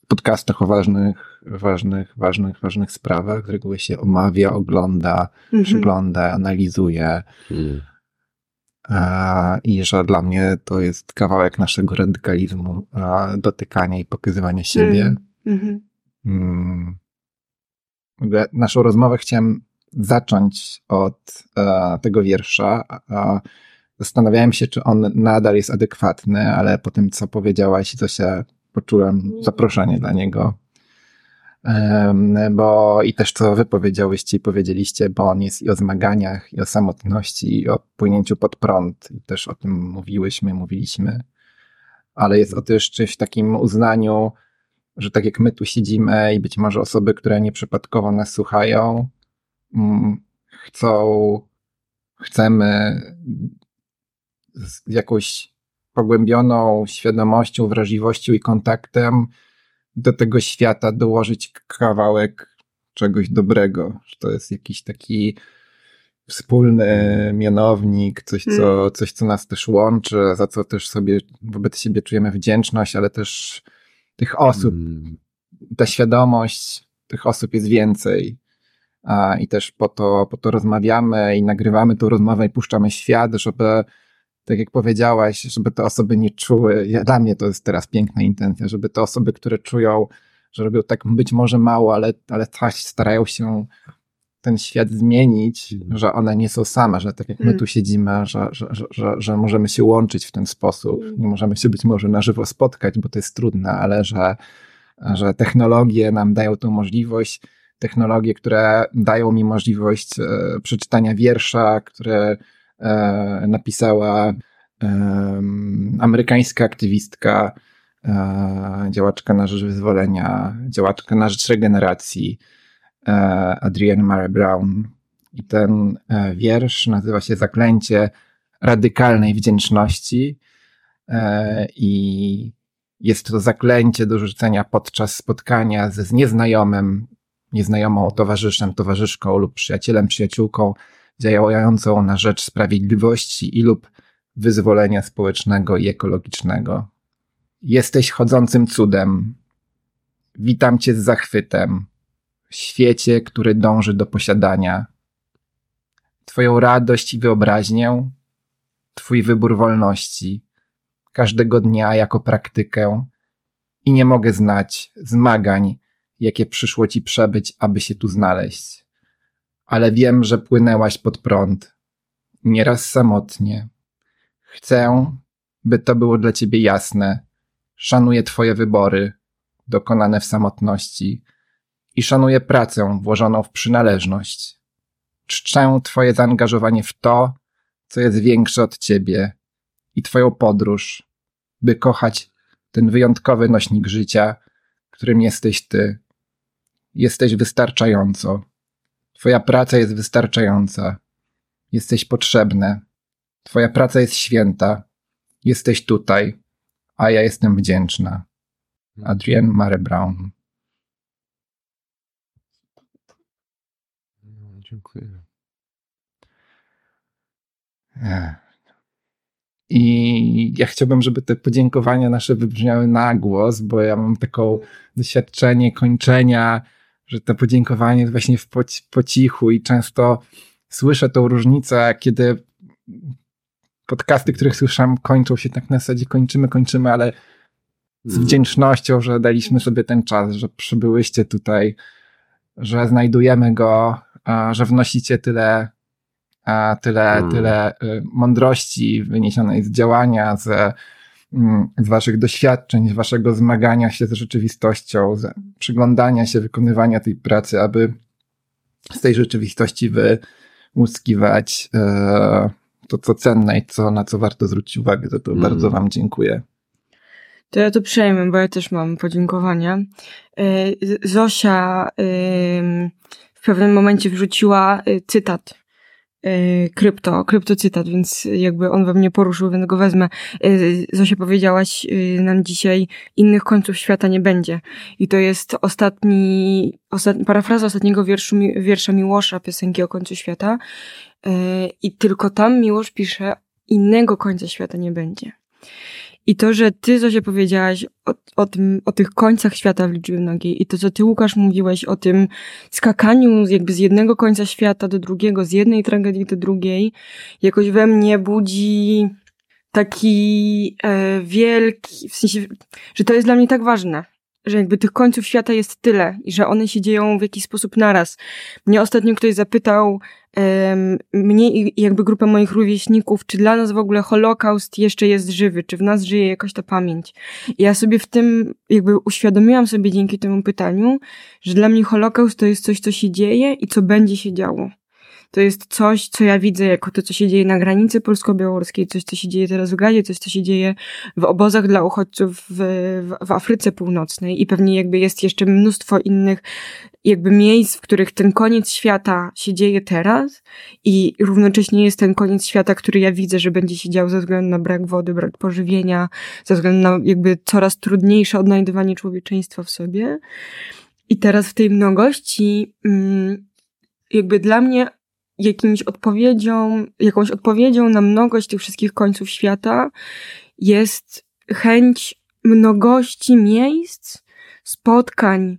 w podcastach o ważnych, ważnych, ważnych, ważnych sprawach, z reguły się omawia, ogląda, mm -hmm. przygląda, analizuje. Mm. I że dla mnie to jest kawałek naszego radykalizmu, dotykania i pokazywania siebie. Mm. Mm. Naszą rozmowę chciałem zacząć od e, tego wiersza. Zastanawiałem się, czy on nadal jest adekwatny, ale po tym, co powiedziałaś, to się poczułem zaproszenie dla niego bo i też co wy powiedziałyście i powiedzieliście, bo on jest i o zmaganiach, i o samotności, i o płynięciu pod prąd, i też o tym mówiłyśmy, mówiliśmy, ale jest o też czymś takim uznaniu, że tak jak my tu siedzimy i być może osoby, które nieprzypadkowo nas słuchają, mm, chcą, chcemy z jakąś pogłębioną świadomością, wrażliwością i kontaktem do tego świata dołożyć kawałek czegoś dobrego, że to jest jakiś taki wspólny mianownik, coś co, hmm. coś, co nas też łączy, za co też sobie wobec siebie czujemy wdzięczność, ale też tych osób, hmm. ta świadomość tych osób jest więcej. A, I też po to, po to rozmawiamy i nagrywamy tą rozmowę i puszczamy świat, żeby tak jak powiedziałaś, żeby te osoby nie czuły, ja, dla mnie to jest teraz piękna intencja, żeby te osoby, które czują, że robią tak być może mało, ale, ale tak starają się ten świat zmienić, mm. że one nie są same, że tak jak my mm. tu siedzimy, że, że, że, że, możemy się łączyć w ten sposób. Mm. Nie możemy się być może na żywo spotkać, bo to jest trudne, ale że, że technologie nam dają tą możliwość, technologie, które dają mi możliwość e, przeczytania wiersza, które napisała amerykańska aktywistka, e, działaczka na rzecz wyzwolenia, działaczka na rzecz regeneracji, e, Adrienne Mare Brown. I ten wiersz nazywa się Zaklęcie radykalnej wdzięczności. I jest to zaklęcie do rzucenia podczas spotkania ze nieznajomym, nieznajomą towarzyszem, towarzyszką lub przyjacielem, przyjaciółką, działającą na rzecz sprawiedliwości i lub wyzwolenia społecznego i ekologicznego. Jesteś chodzącym cudem. Witam cię z zachwytem w świecie, który dąży do posiadania. Twoją radość i wyobraźnię, Twój wybór wolności, każdego dnia jako praktykę i nie mogę znać zmagań, jakie przyszło Ci przebyć, aby się tu znaleźć ale wiem, że płynęłaś pod prąd, nieraz samotnie. Chcę, by to było dla ciebie jasne. Szanuję twoje wybory, dokonane w samotności i szanuję pracę włożoną w przynależność. Czczę twoje zaangażowanie w to, co jest większe od ciebie i twoją podróż, by kochać ten wyjątkowy nośnik życia, którym jesteś ty. Jesteś wystarczająco. Twoja praca jest wystarczająca. Jesteś potrzebny. Twoja praca jest święta. Jesteś tutaj, a ja jestem wdzięczna. Adrienne Mare Brown. Dziękuję. I ja chciałbym, żeby te podziękowania nasze wybrzmiały na głos, bo ja mam taką doświadczenie kończenia że to podziękowanie jest właśnie w po, po cichu i często słyszę tą różnicę, kiedy podcasty, których słyszałem, kończą się tak na zasadzie kończymy, kończymy, ale z Mhm. wdzięcznością, że daliśmy sobie ten czas, że przybyłyście tutaj, że znajdujemy go, że wnosicie tyle, tyle, Mm. tyle y, mądrości wyniesionej z działania, z, z waszych doświadczeń, z waszego zmagania się z rzeczywistością, z przyglądania się, wykonywania tej pracy, aby z tej rzeczywistości wyłuskiwać e, to, co cenne i co, na co warto zwrócić uwagę. Za to Mm. bardzo wam dziękuję. To ja to przejmę, bo ja też mam podziękowania. E, Zosia w pewnym momencie wrzuciła y, cytat krypto, kryptocytat, więc jakby on we mnie poruszył, więc go wezmę. Y, Zosia powiedziałaś y, nam dzisiaj, innych końców świata nie będzie. I to jest ostatni, ostatni parafraza ostatniego wierszu, wiersza Miłosza, piosenki o końcu świata. Y, I tylko tam Miłosz pisze, innego końca świata nie będzie. I to, że ty, Zosia, powiedziałaś o, o, tym, o tych końcach świata w liczbie mnogiej i to, co ty, Łukasz, mówiłeś o tym skakaniu jakby z jednego końca świata do drugiego, z jednej tragedii do drugiej, jakoś we mnie budzi taki e, wielki, w sensie, że to jest dla mnie tak ważne, że jakby tych końców świata jest tyle i że one się dzieją w jakiś sposób naraz. Mnie ostatnio ktoś zapytał, em, mnie i jakby grupę moich rówieśników, czy dla nas w ogóle Holokaust jeszcze jest żywy, czy w nas żyje jakaś ta pamięć. I ja sobie w tym jakby uświadomiłam sobie dzięki temu pytaniu, że dla mnie Holokaust to jest coś, co się dzieje i co będzie się działo. To jest coś, co ja widzę jako to, co się dzieje na granicy polsko-białoruskiej, coś, co się dzieje teraz w Gazie, coś, co się dzieje w obozach dla uchodźców w, w, w Afryce Północnej i pewnie jakby jest jeszcze mnóstwo innych jakby miejsc, w których ten koniec świata się dzieje teraz i równocześnie jest ten koniec świata, który ja widzę, że będzie się dział ze względu na brak wody, brak pożywienia, ze względu na jakby coraz trudniejsze odnajdywanie człowieczeństwa w sobie. I teraz w tej mnogości mm, jakby dla mnie jakimś odpowiedzią, jakąś odpowiedzią na mnogość tych wszystkich końców świata jest chęć mnogości miejsc, spotkań,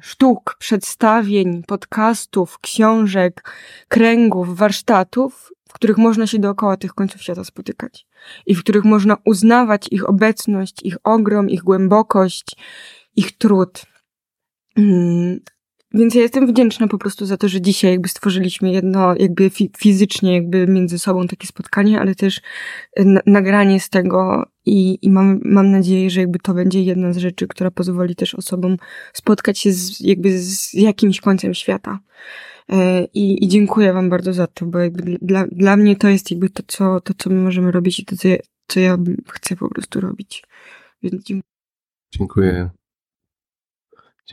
sztuk, przedstawień, podcastów, książek, kręgów, warsztatów, w których można się dookoła tych końców świata spotykać i w których można uznawać ich obecność, ich ogrom, ich głębokość, ich trud. Więc ja jestem wdzięczna po prostu za to, że dzisiaj jakby stworzyliśmy jedno, jakby fi- fizycznie jakby między sobą takie spotkanie, ale też n- nagranie z tego i, i mam, mam nadzieję, że jakby to będzie jedna z rzeczy, która pozwoli też osobom spotkać się z, jakby z jakimś końcem świata. E, I, I dziękuję wam bardzo za to, bo jakby dla, dla mnie to jest jakby to, co, to, co my możemy robić i to, co ja, co ja chcę po prostu robić. Więc dziękuję. Dziękuję.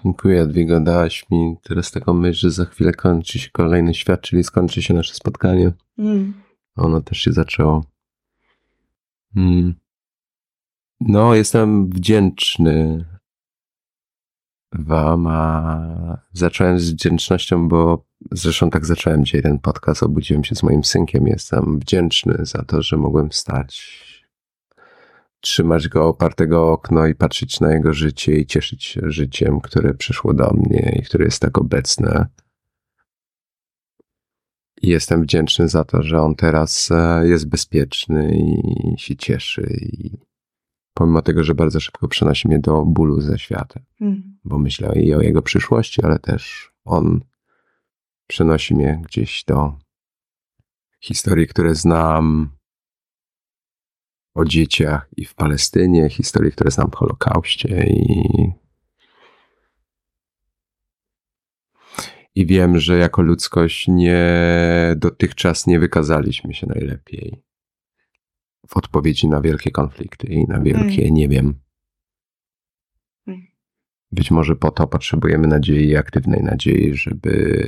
Dziękuję, Jadwiga. Dałaś mi teraz taką myśl, że za chwilę kończy się kolejny świat, czyli skończy się nasze spotkanie. Mm. Ono też się zaczęło. Mm. No, jestem wdzięczny Wam, a zacząłem z wdzięcznością, bo zresztą tak zacząłem dzisiaj ten podcast. Obudziłem się z moim synkiem. Jestem wdzięczny za to, że mogłem wstać, trzymać go opartego o okno i patrzeć na jego życie i cieszyć się życiem, które przyszło do mnie i które jest tak obecne. I jestem wdzięczny za to, że on teraz e, jest bezpieczny i się cieszy. I pomimo tego, że bardzo szybko przenosi mnie do bólu ze światem, Mm. bo myślę i o jego przyszłości, ale też on przenosi mnie gdzieś do historii, które znam o dzieciach i w Palestynie, historii, które znam w Holokauście i i wiem, że jako ludzkość nie dotychczas nie wykazaliśmy się najlepiej w odpowiedzi na wielkie konflikty i na wielkie nie wiem. Mm. Być może po to potrzebujemy nadziei, aktywnej nadziei, żeby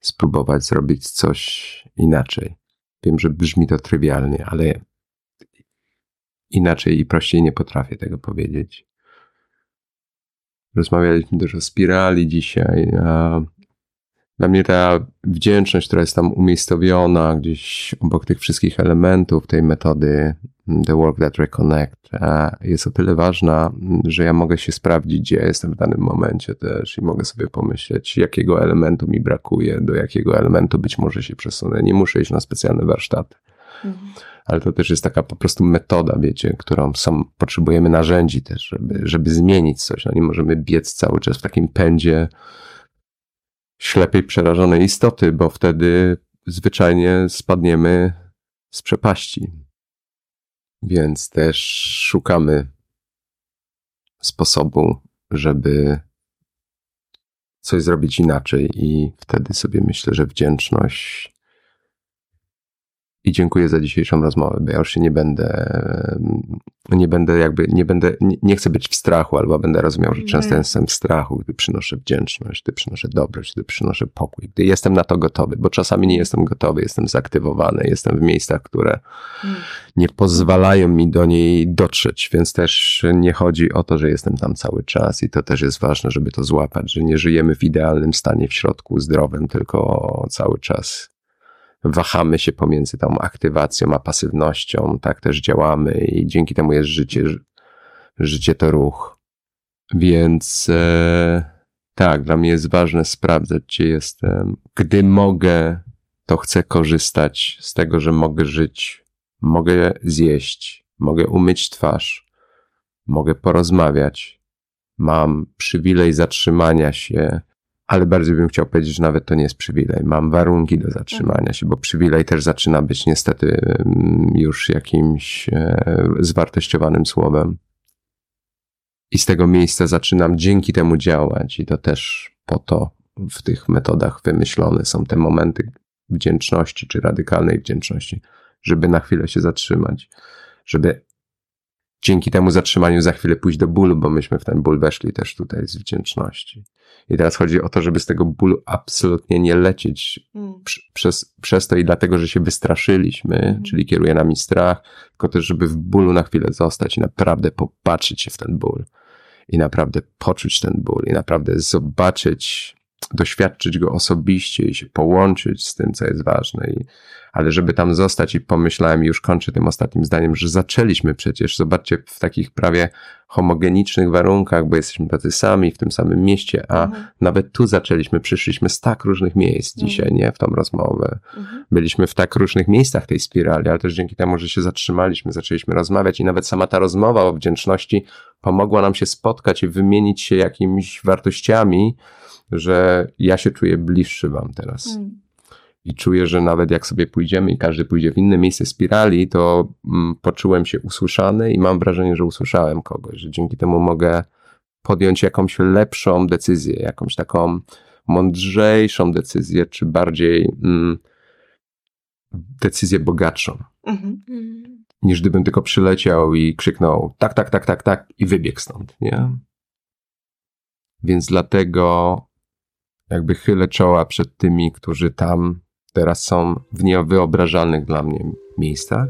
spróbować zrobić coś inaczej. Wiem, że brzmi to trywialnie, ale inaczej i prościej nie potrafię tego powiedzieć. Rozmawialiśmy też o spirali dzisiaj. Dla mnie ta wdzięczność, która jest tam umiejscowiona gdzieś obok tych wszystkich elementów tej metody The Work That Reconnect, jest o tyle ważna, że ja mogę się sprawdzić, gdzie jestem w danym momencie też i mogę sobie pomyśleć, jakiego elementu mi brakuje, do jakiego elementu być może się przesunę. Nie muszę iść na specjalne warsztaty. Mhm. Ale to też jest taka po prostu metoda, wiecie, którą sam potrzebujemy narzędzi też, żeby, żeby zmienić coś. No nie możemy biec cały czas w takim pędzie ślepej, przerażonej istoty, bo wtedy zwyczajnie spadniemy z przepaści. Więc też szukamy sposobu, żeby coś zrobić inaczej, i wtedy sobie myślę, że wdzięczność i dziękuję za dzisiejszą rozmowę, bo ja już się nie będę, nie będę jakby, nie będę, nie, chcę być w strachu, albo będę rozumiał, że często nie. jestem w strachu, gdy przynoszę wdzięczność, gdy przynoszę dobroć, gdy przynoszę pokój, gdy jestem na to gotowy, bo czasami nie jestem gotowy, jestem zaktywowany, jestem w miejscach, które mm. nie pozwalają mi do niej dotrzeć, więc też nie chodzi o to, że jestem tam cały czas i to też jest ważne, żeby to złapać, że nie żyjemy w idealnym stanie w środku zdrowym, tylko cały czas wahamy się pomiędzy tą aktywacją a pasywnością, tak też działamy i dzięki temu jest życie, życie to ruch. Więc e, tak, dla mnie jest ważne sprawdzać, gdzie jestem. Gdy mogę, to chcę korzystać z tego, że mogę żyć, mogę zjeść, mogę umyć twarz, mogę porozmawiać. Mam przywilej zatrzymania się ale bardziej bym chciał powiedzieć, że nawet to nie jest przywilej. Mam warunki do zatrzymania się, bo przywilej też zaczyna być niestety już jakimś e, zwartościowanym słowem. I z tego miejsca zaczynam dzięki temu działać, i to też po to w tych metodach wymyślone są te momenty wdzięczności czy radykalnej wdzięczności, żeby na chwilę się zatrzymać, żeby dzięki temu zatrzymaniu za chwilę pójść do bólu, bo myśmy w ten ból weszli też tutaj z wdzięczności. I teraz chodzi o to, żeby z tego bólu absolutnie nie lecieć mm. przez, przez to i dlatego, że się wystraszyliśmy, mm. czyli kieruje nami strach, tylko też, żeby w bólu na chwilę zostać i naprawdę popatrzeć się w ten ból. I naprawdę poczuć ten ból i naprawdę zobaczyć, doświadczyć go osobiście i się połączyć z tym, co jest ważne. I, ale żeby tam zostać i pomyślałem, już kończę tym ostatnim zdaniem, że zaczęliśmy przecież, zobaczcie, w takich prawie homogenicznych warunkach, bo jesteśmy tacy sami w tym samym mieście, a mhm. nawet tu zaczęliśmy, przyszliśmy z tak różnych miejsc mhm. dzisiaj, nie, w tą rozmowę. Mhm. Byliśmy w tak różnych miejscach tej spirali, ale też dzięki temu, że się zatrzymaliśmy, zaczęliśmy rozmawiać i nawet sama ta rozmowa o wdzięczności pomogła nam się spotkać i wymienić się jakimiś wartościami, że ja się czuję bliższy wam teraz. Mm. I czuję, że nawet jak sobie pójdziemy i każdy pójdzie w inne miejsce spirali, to mm, poczułem się usłyszany i mam wrażenie, że usłyszałem kogoś, że dzięki temu mogę podjąć jakąś lepszą decyzję, jakąś taką mądrzejszą decyzję, czy bardziej mm, decyzję bogatszą. -hmm. Niż gdybym tylko przyleciał i krzyknął tak, tak, tak, tak, tak i wybiegł stąd, nie? Więc dlatego jakby chylę czoła przed tymi, którzy tam teraz są w niewyobrażalnych dla mnie miejscach.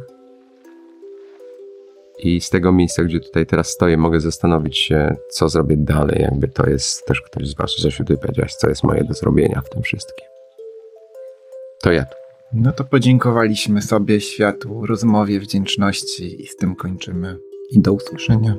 I z tego miejsca, gdzie tutaj teraz stoję, mogę zastanowić się, co zrobię dalej. Jakby to jest też ktoś z Was, Zosiu, ty powiedziałeś, co jest moje do zrobienia w tym wszystkim. To ja. No to podziękowaliśmy sobie, światu, rozmowie, wdzięczności i z tym kończymy. I do usłyszenia.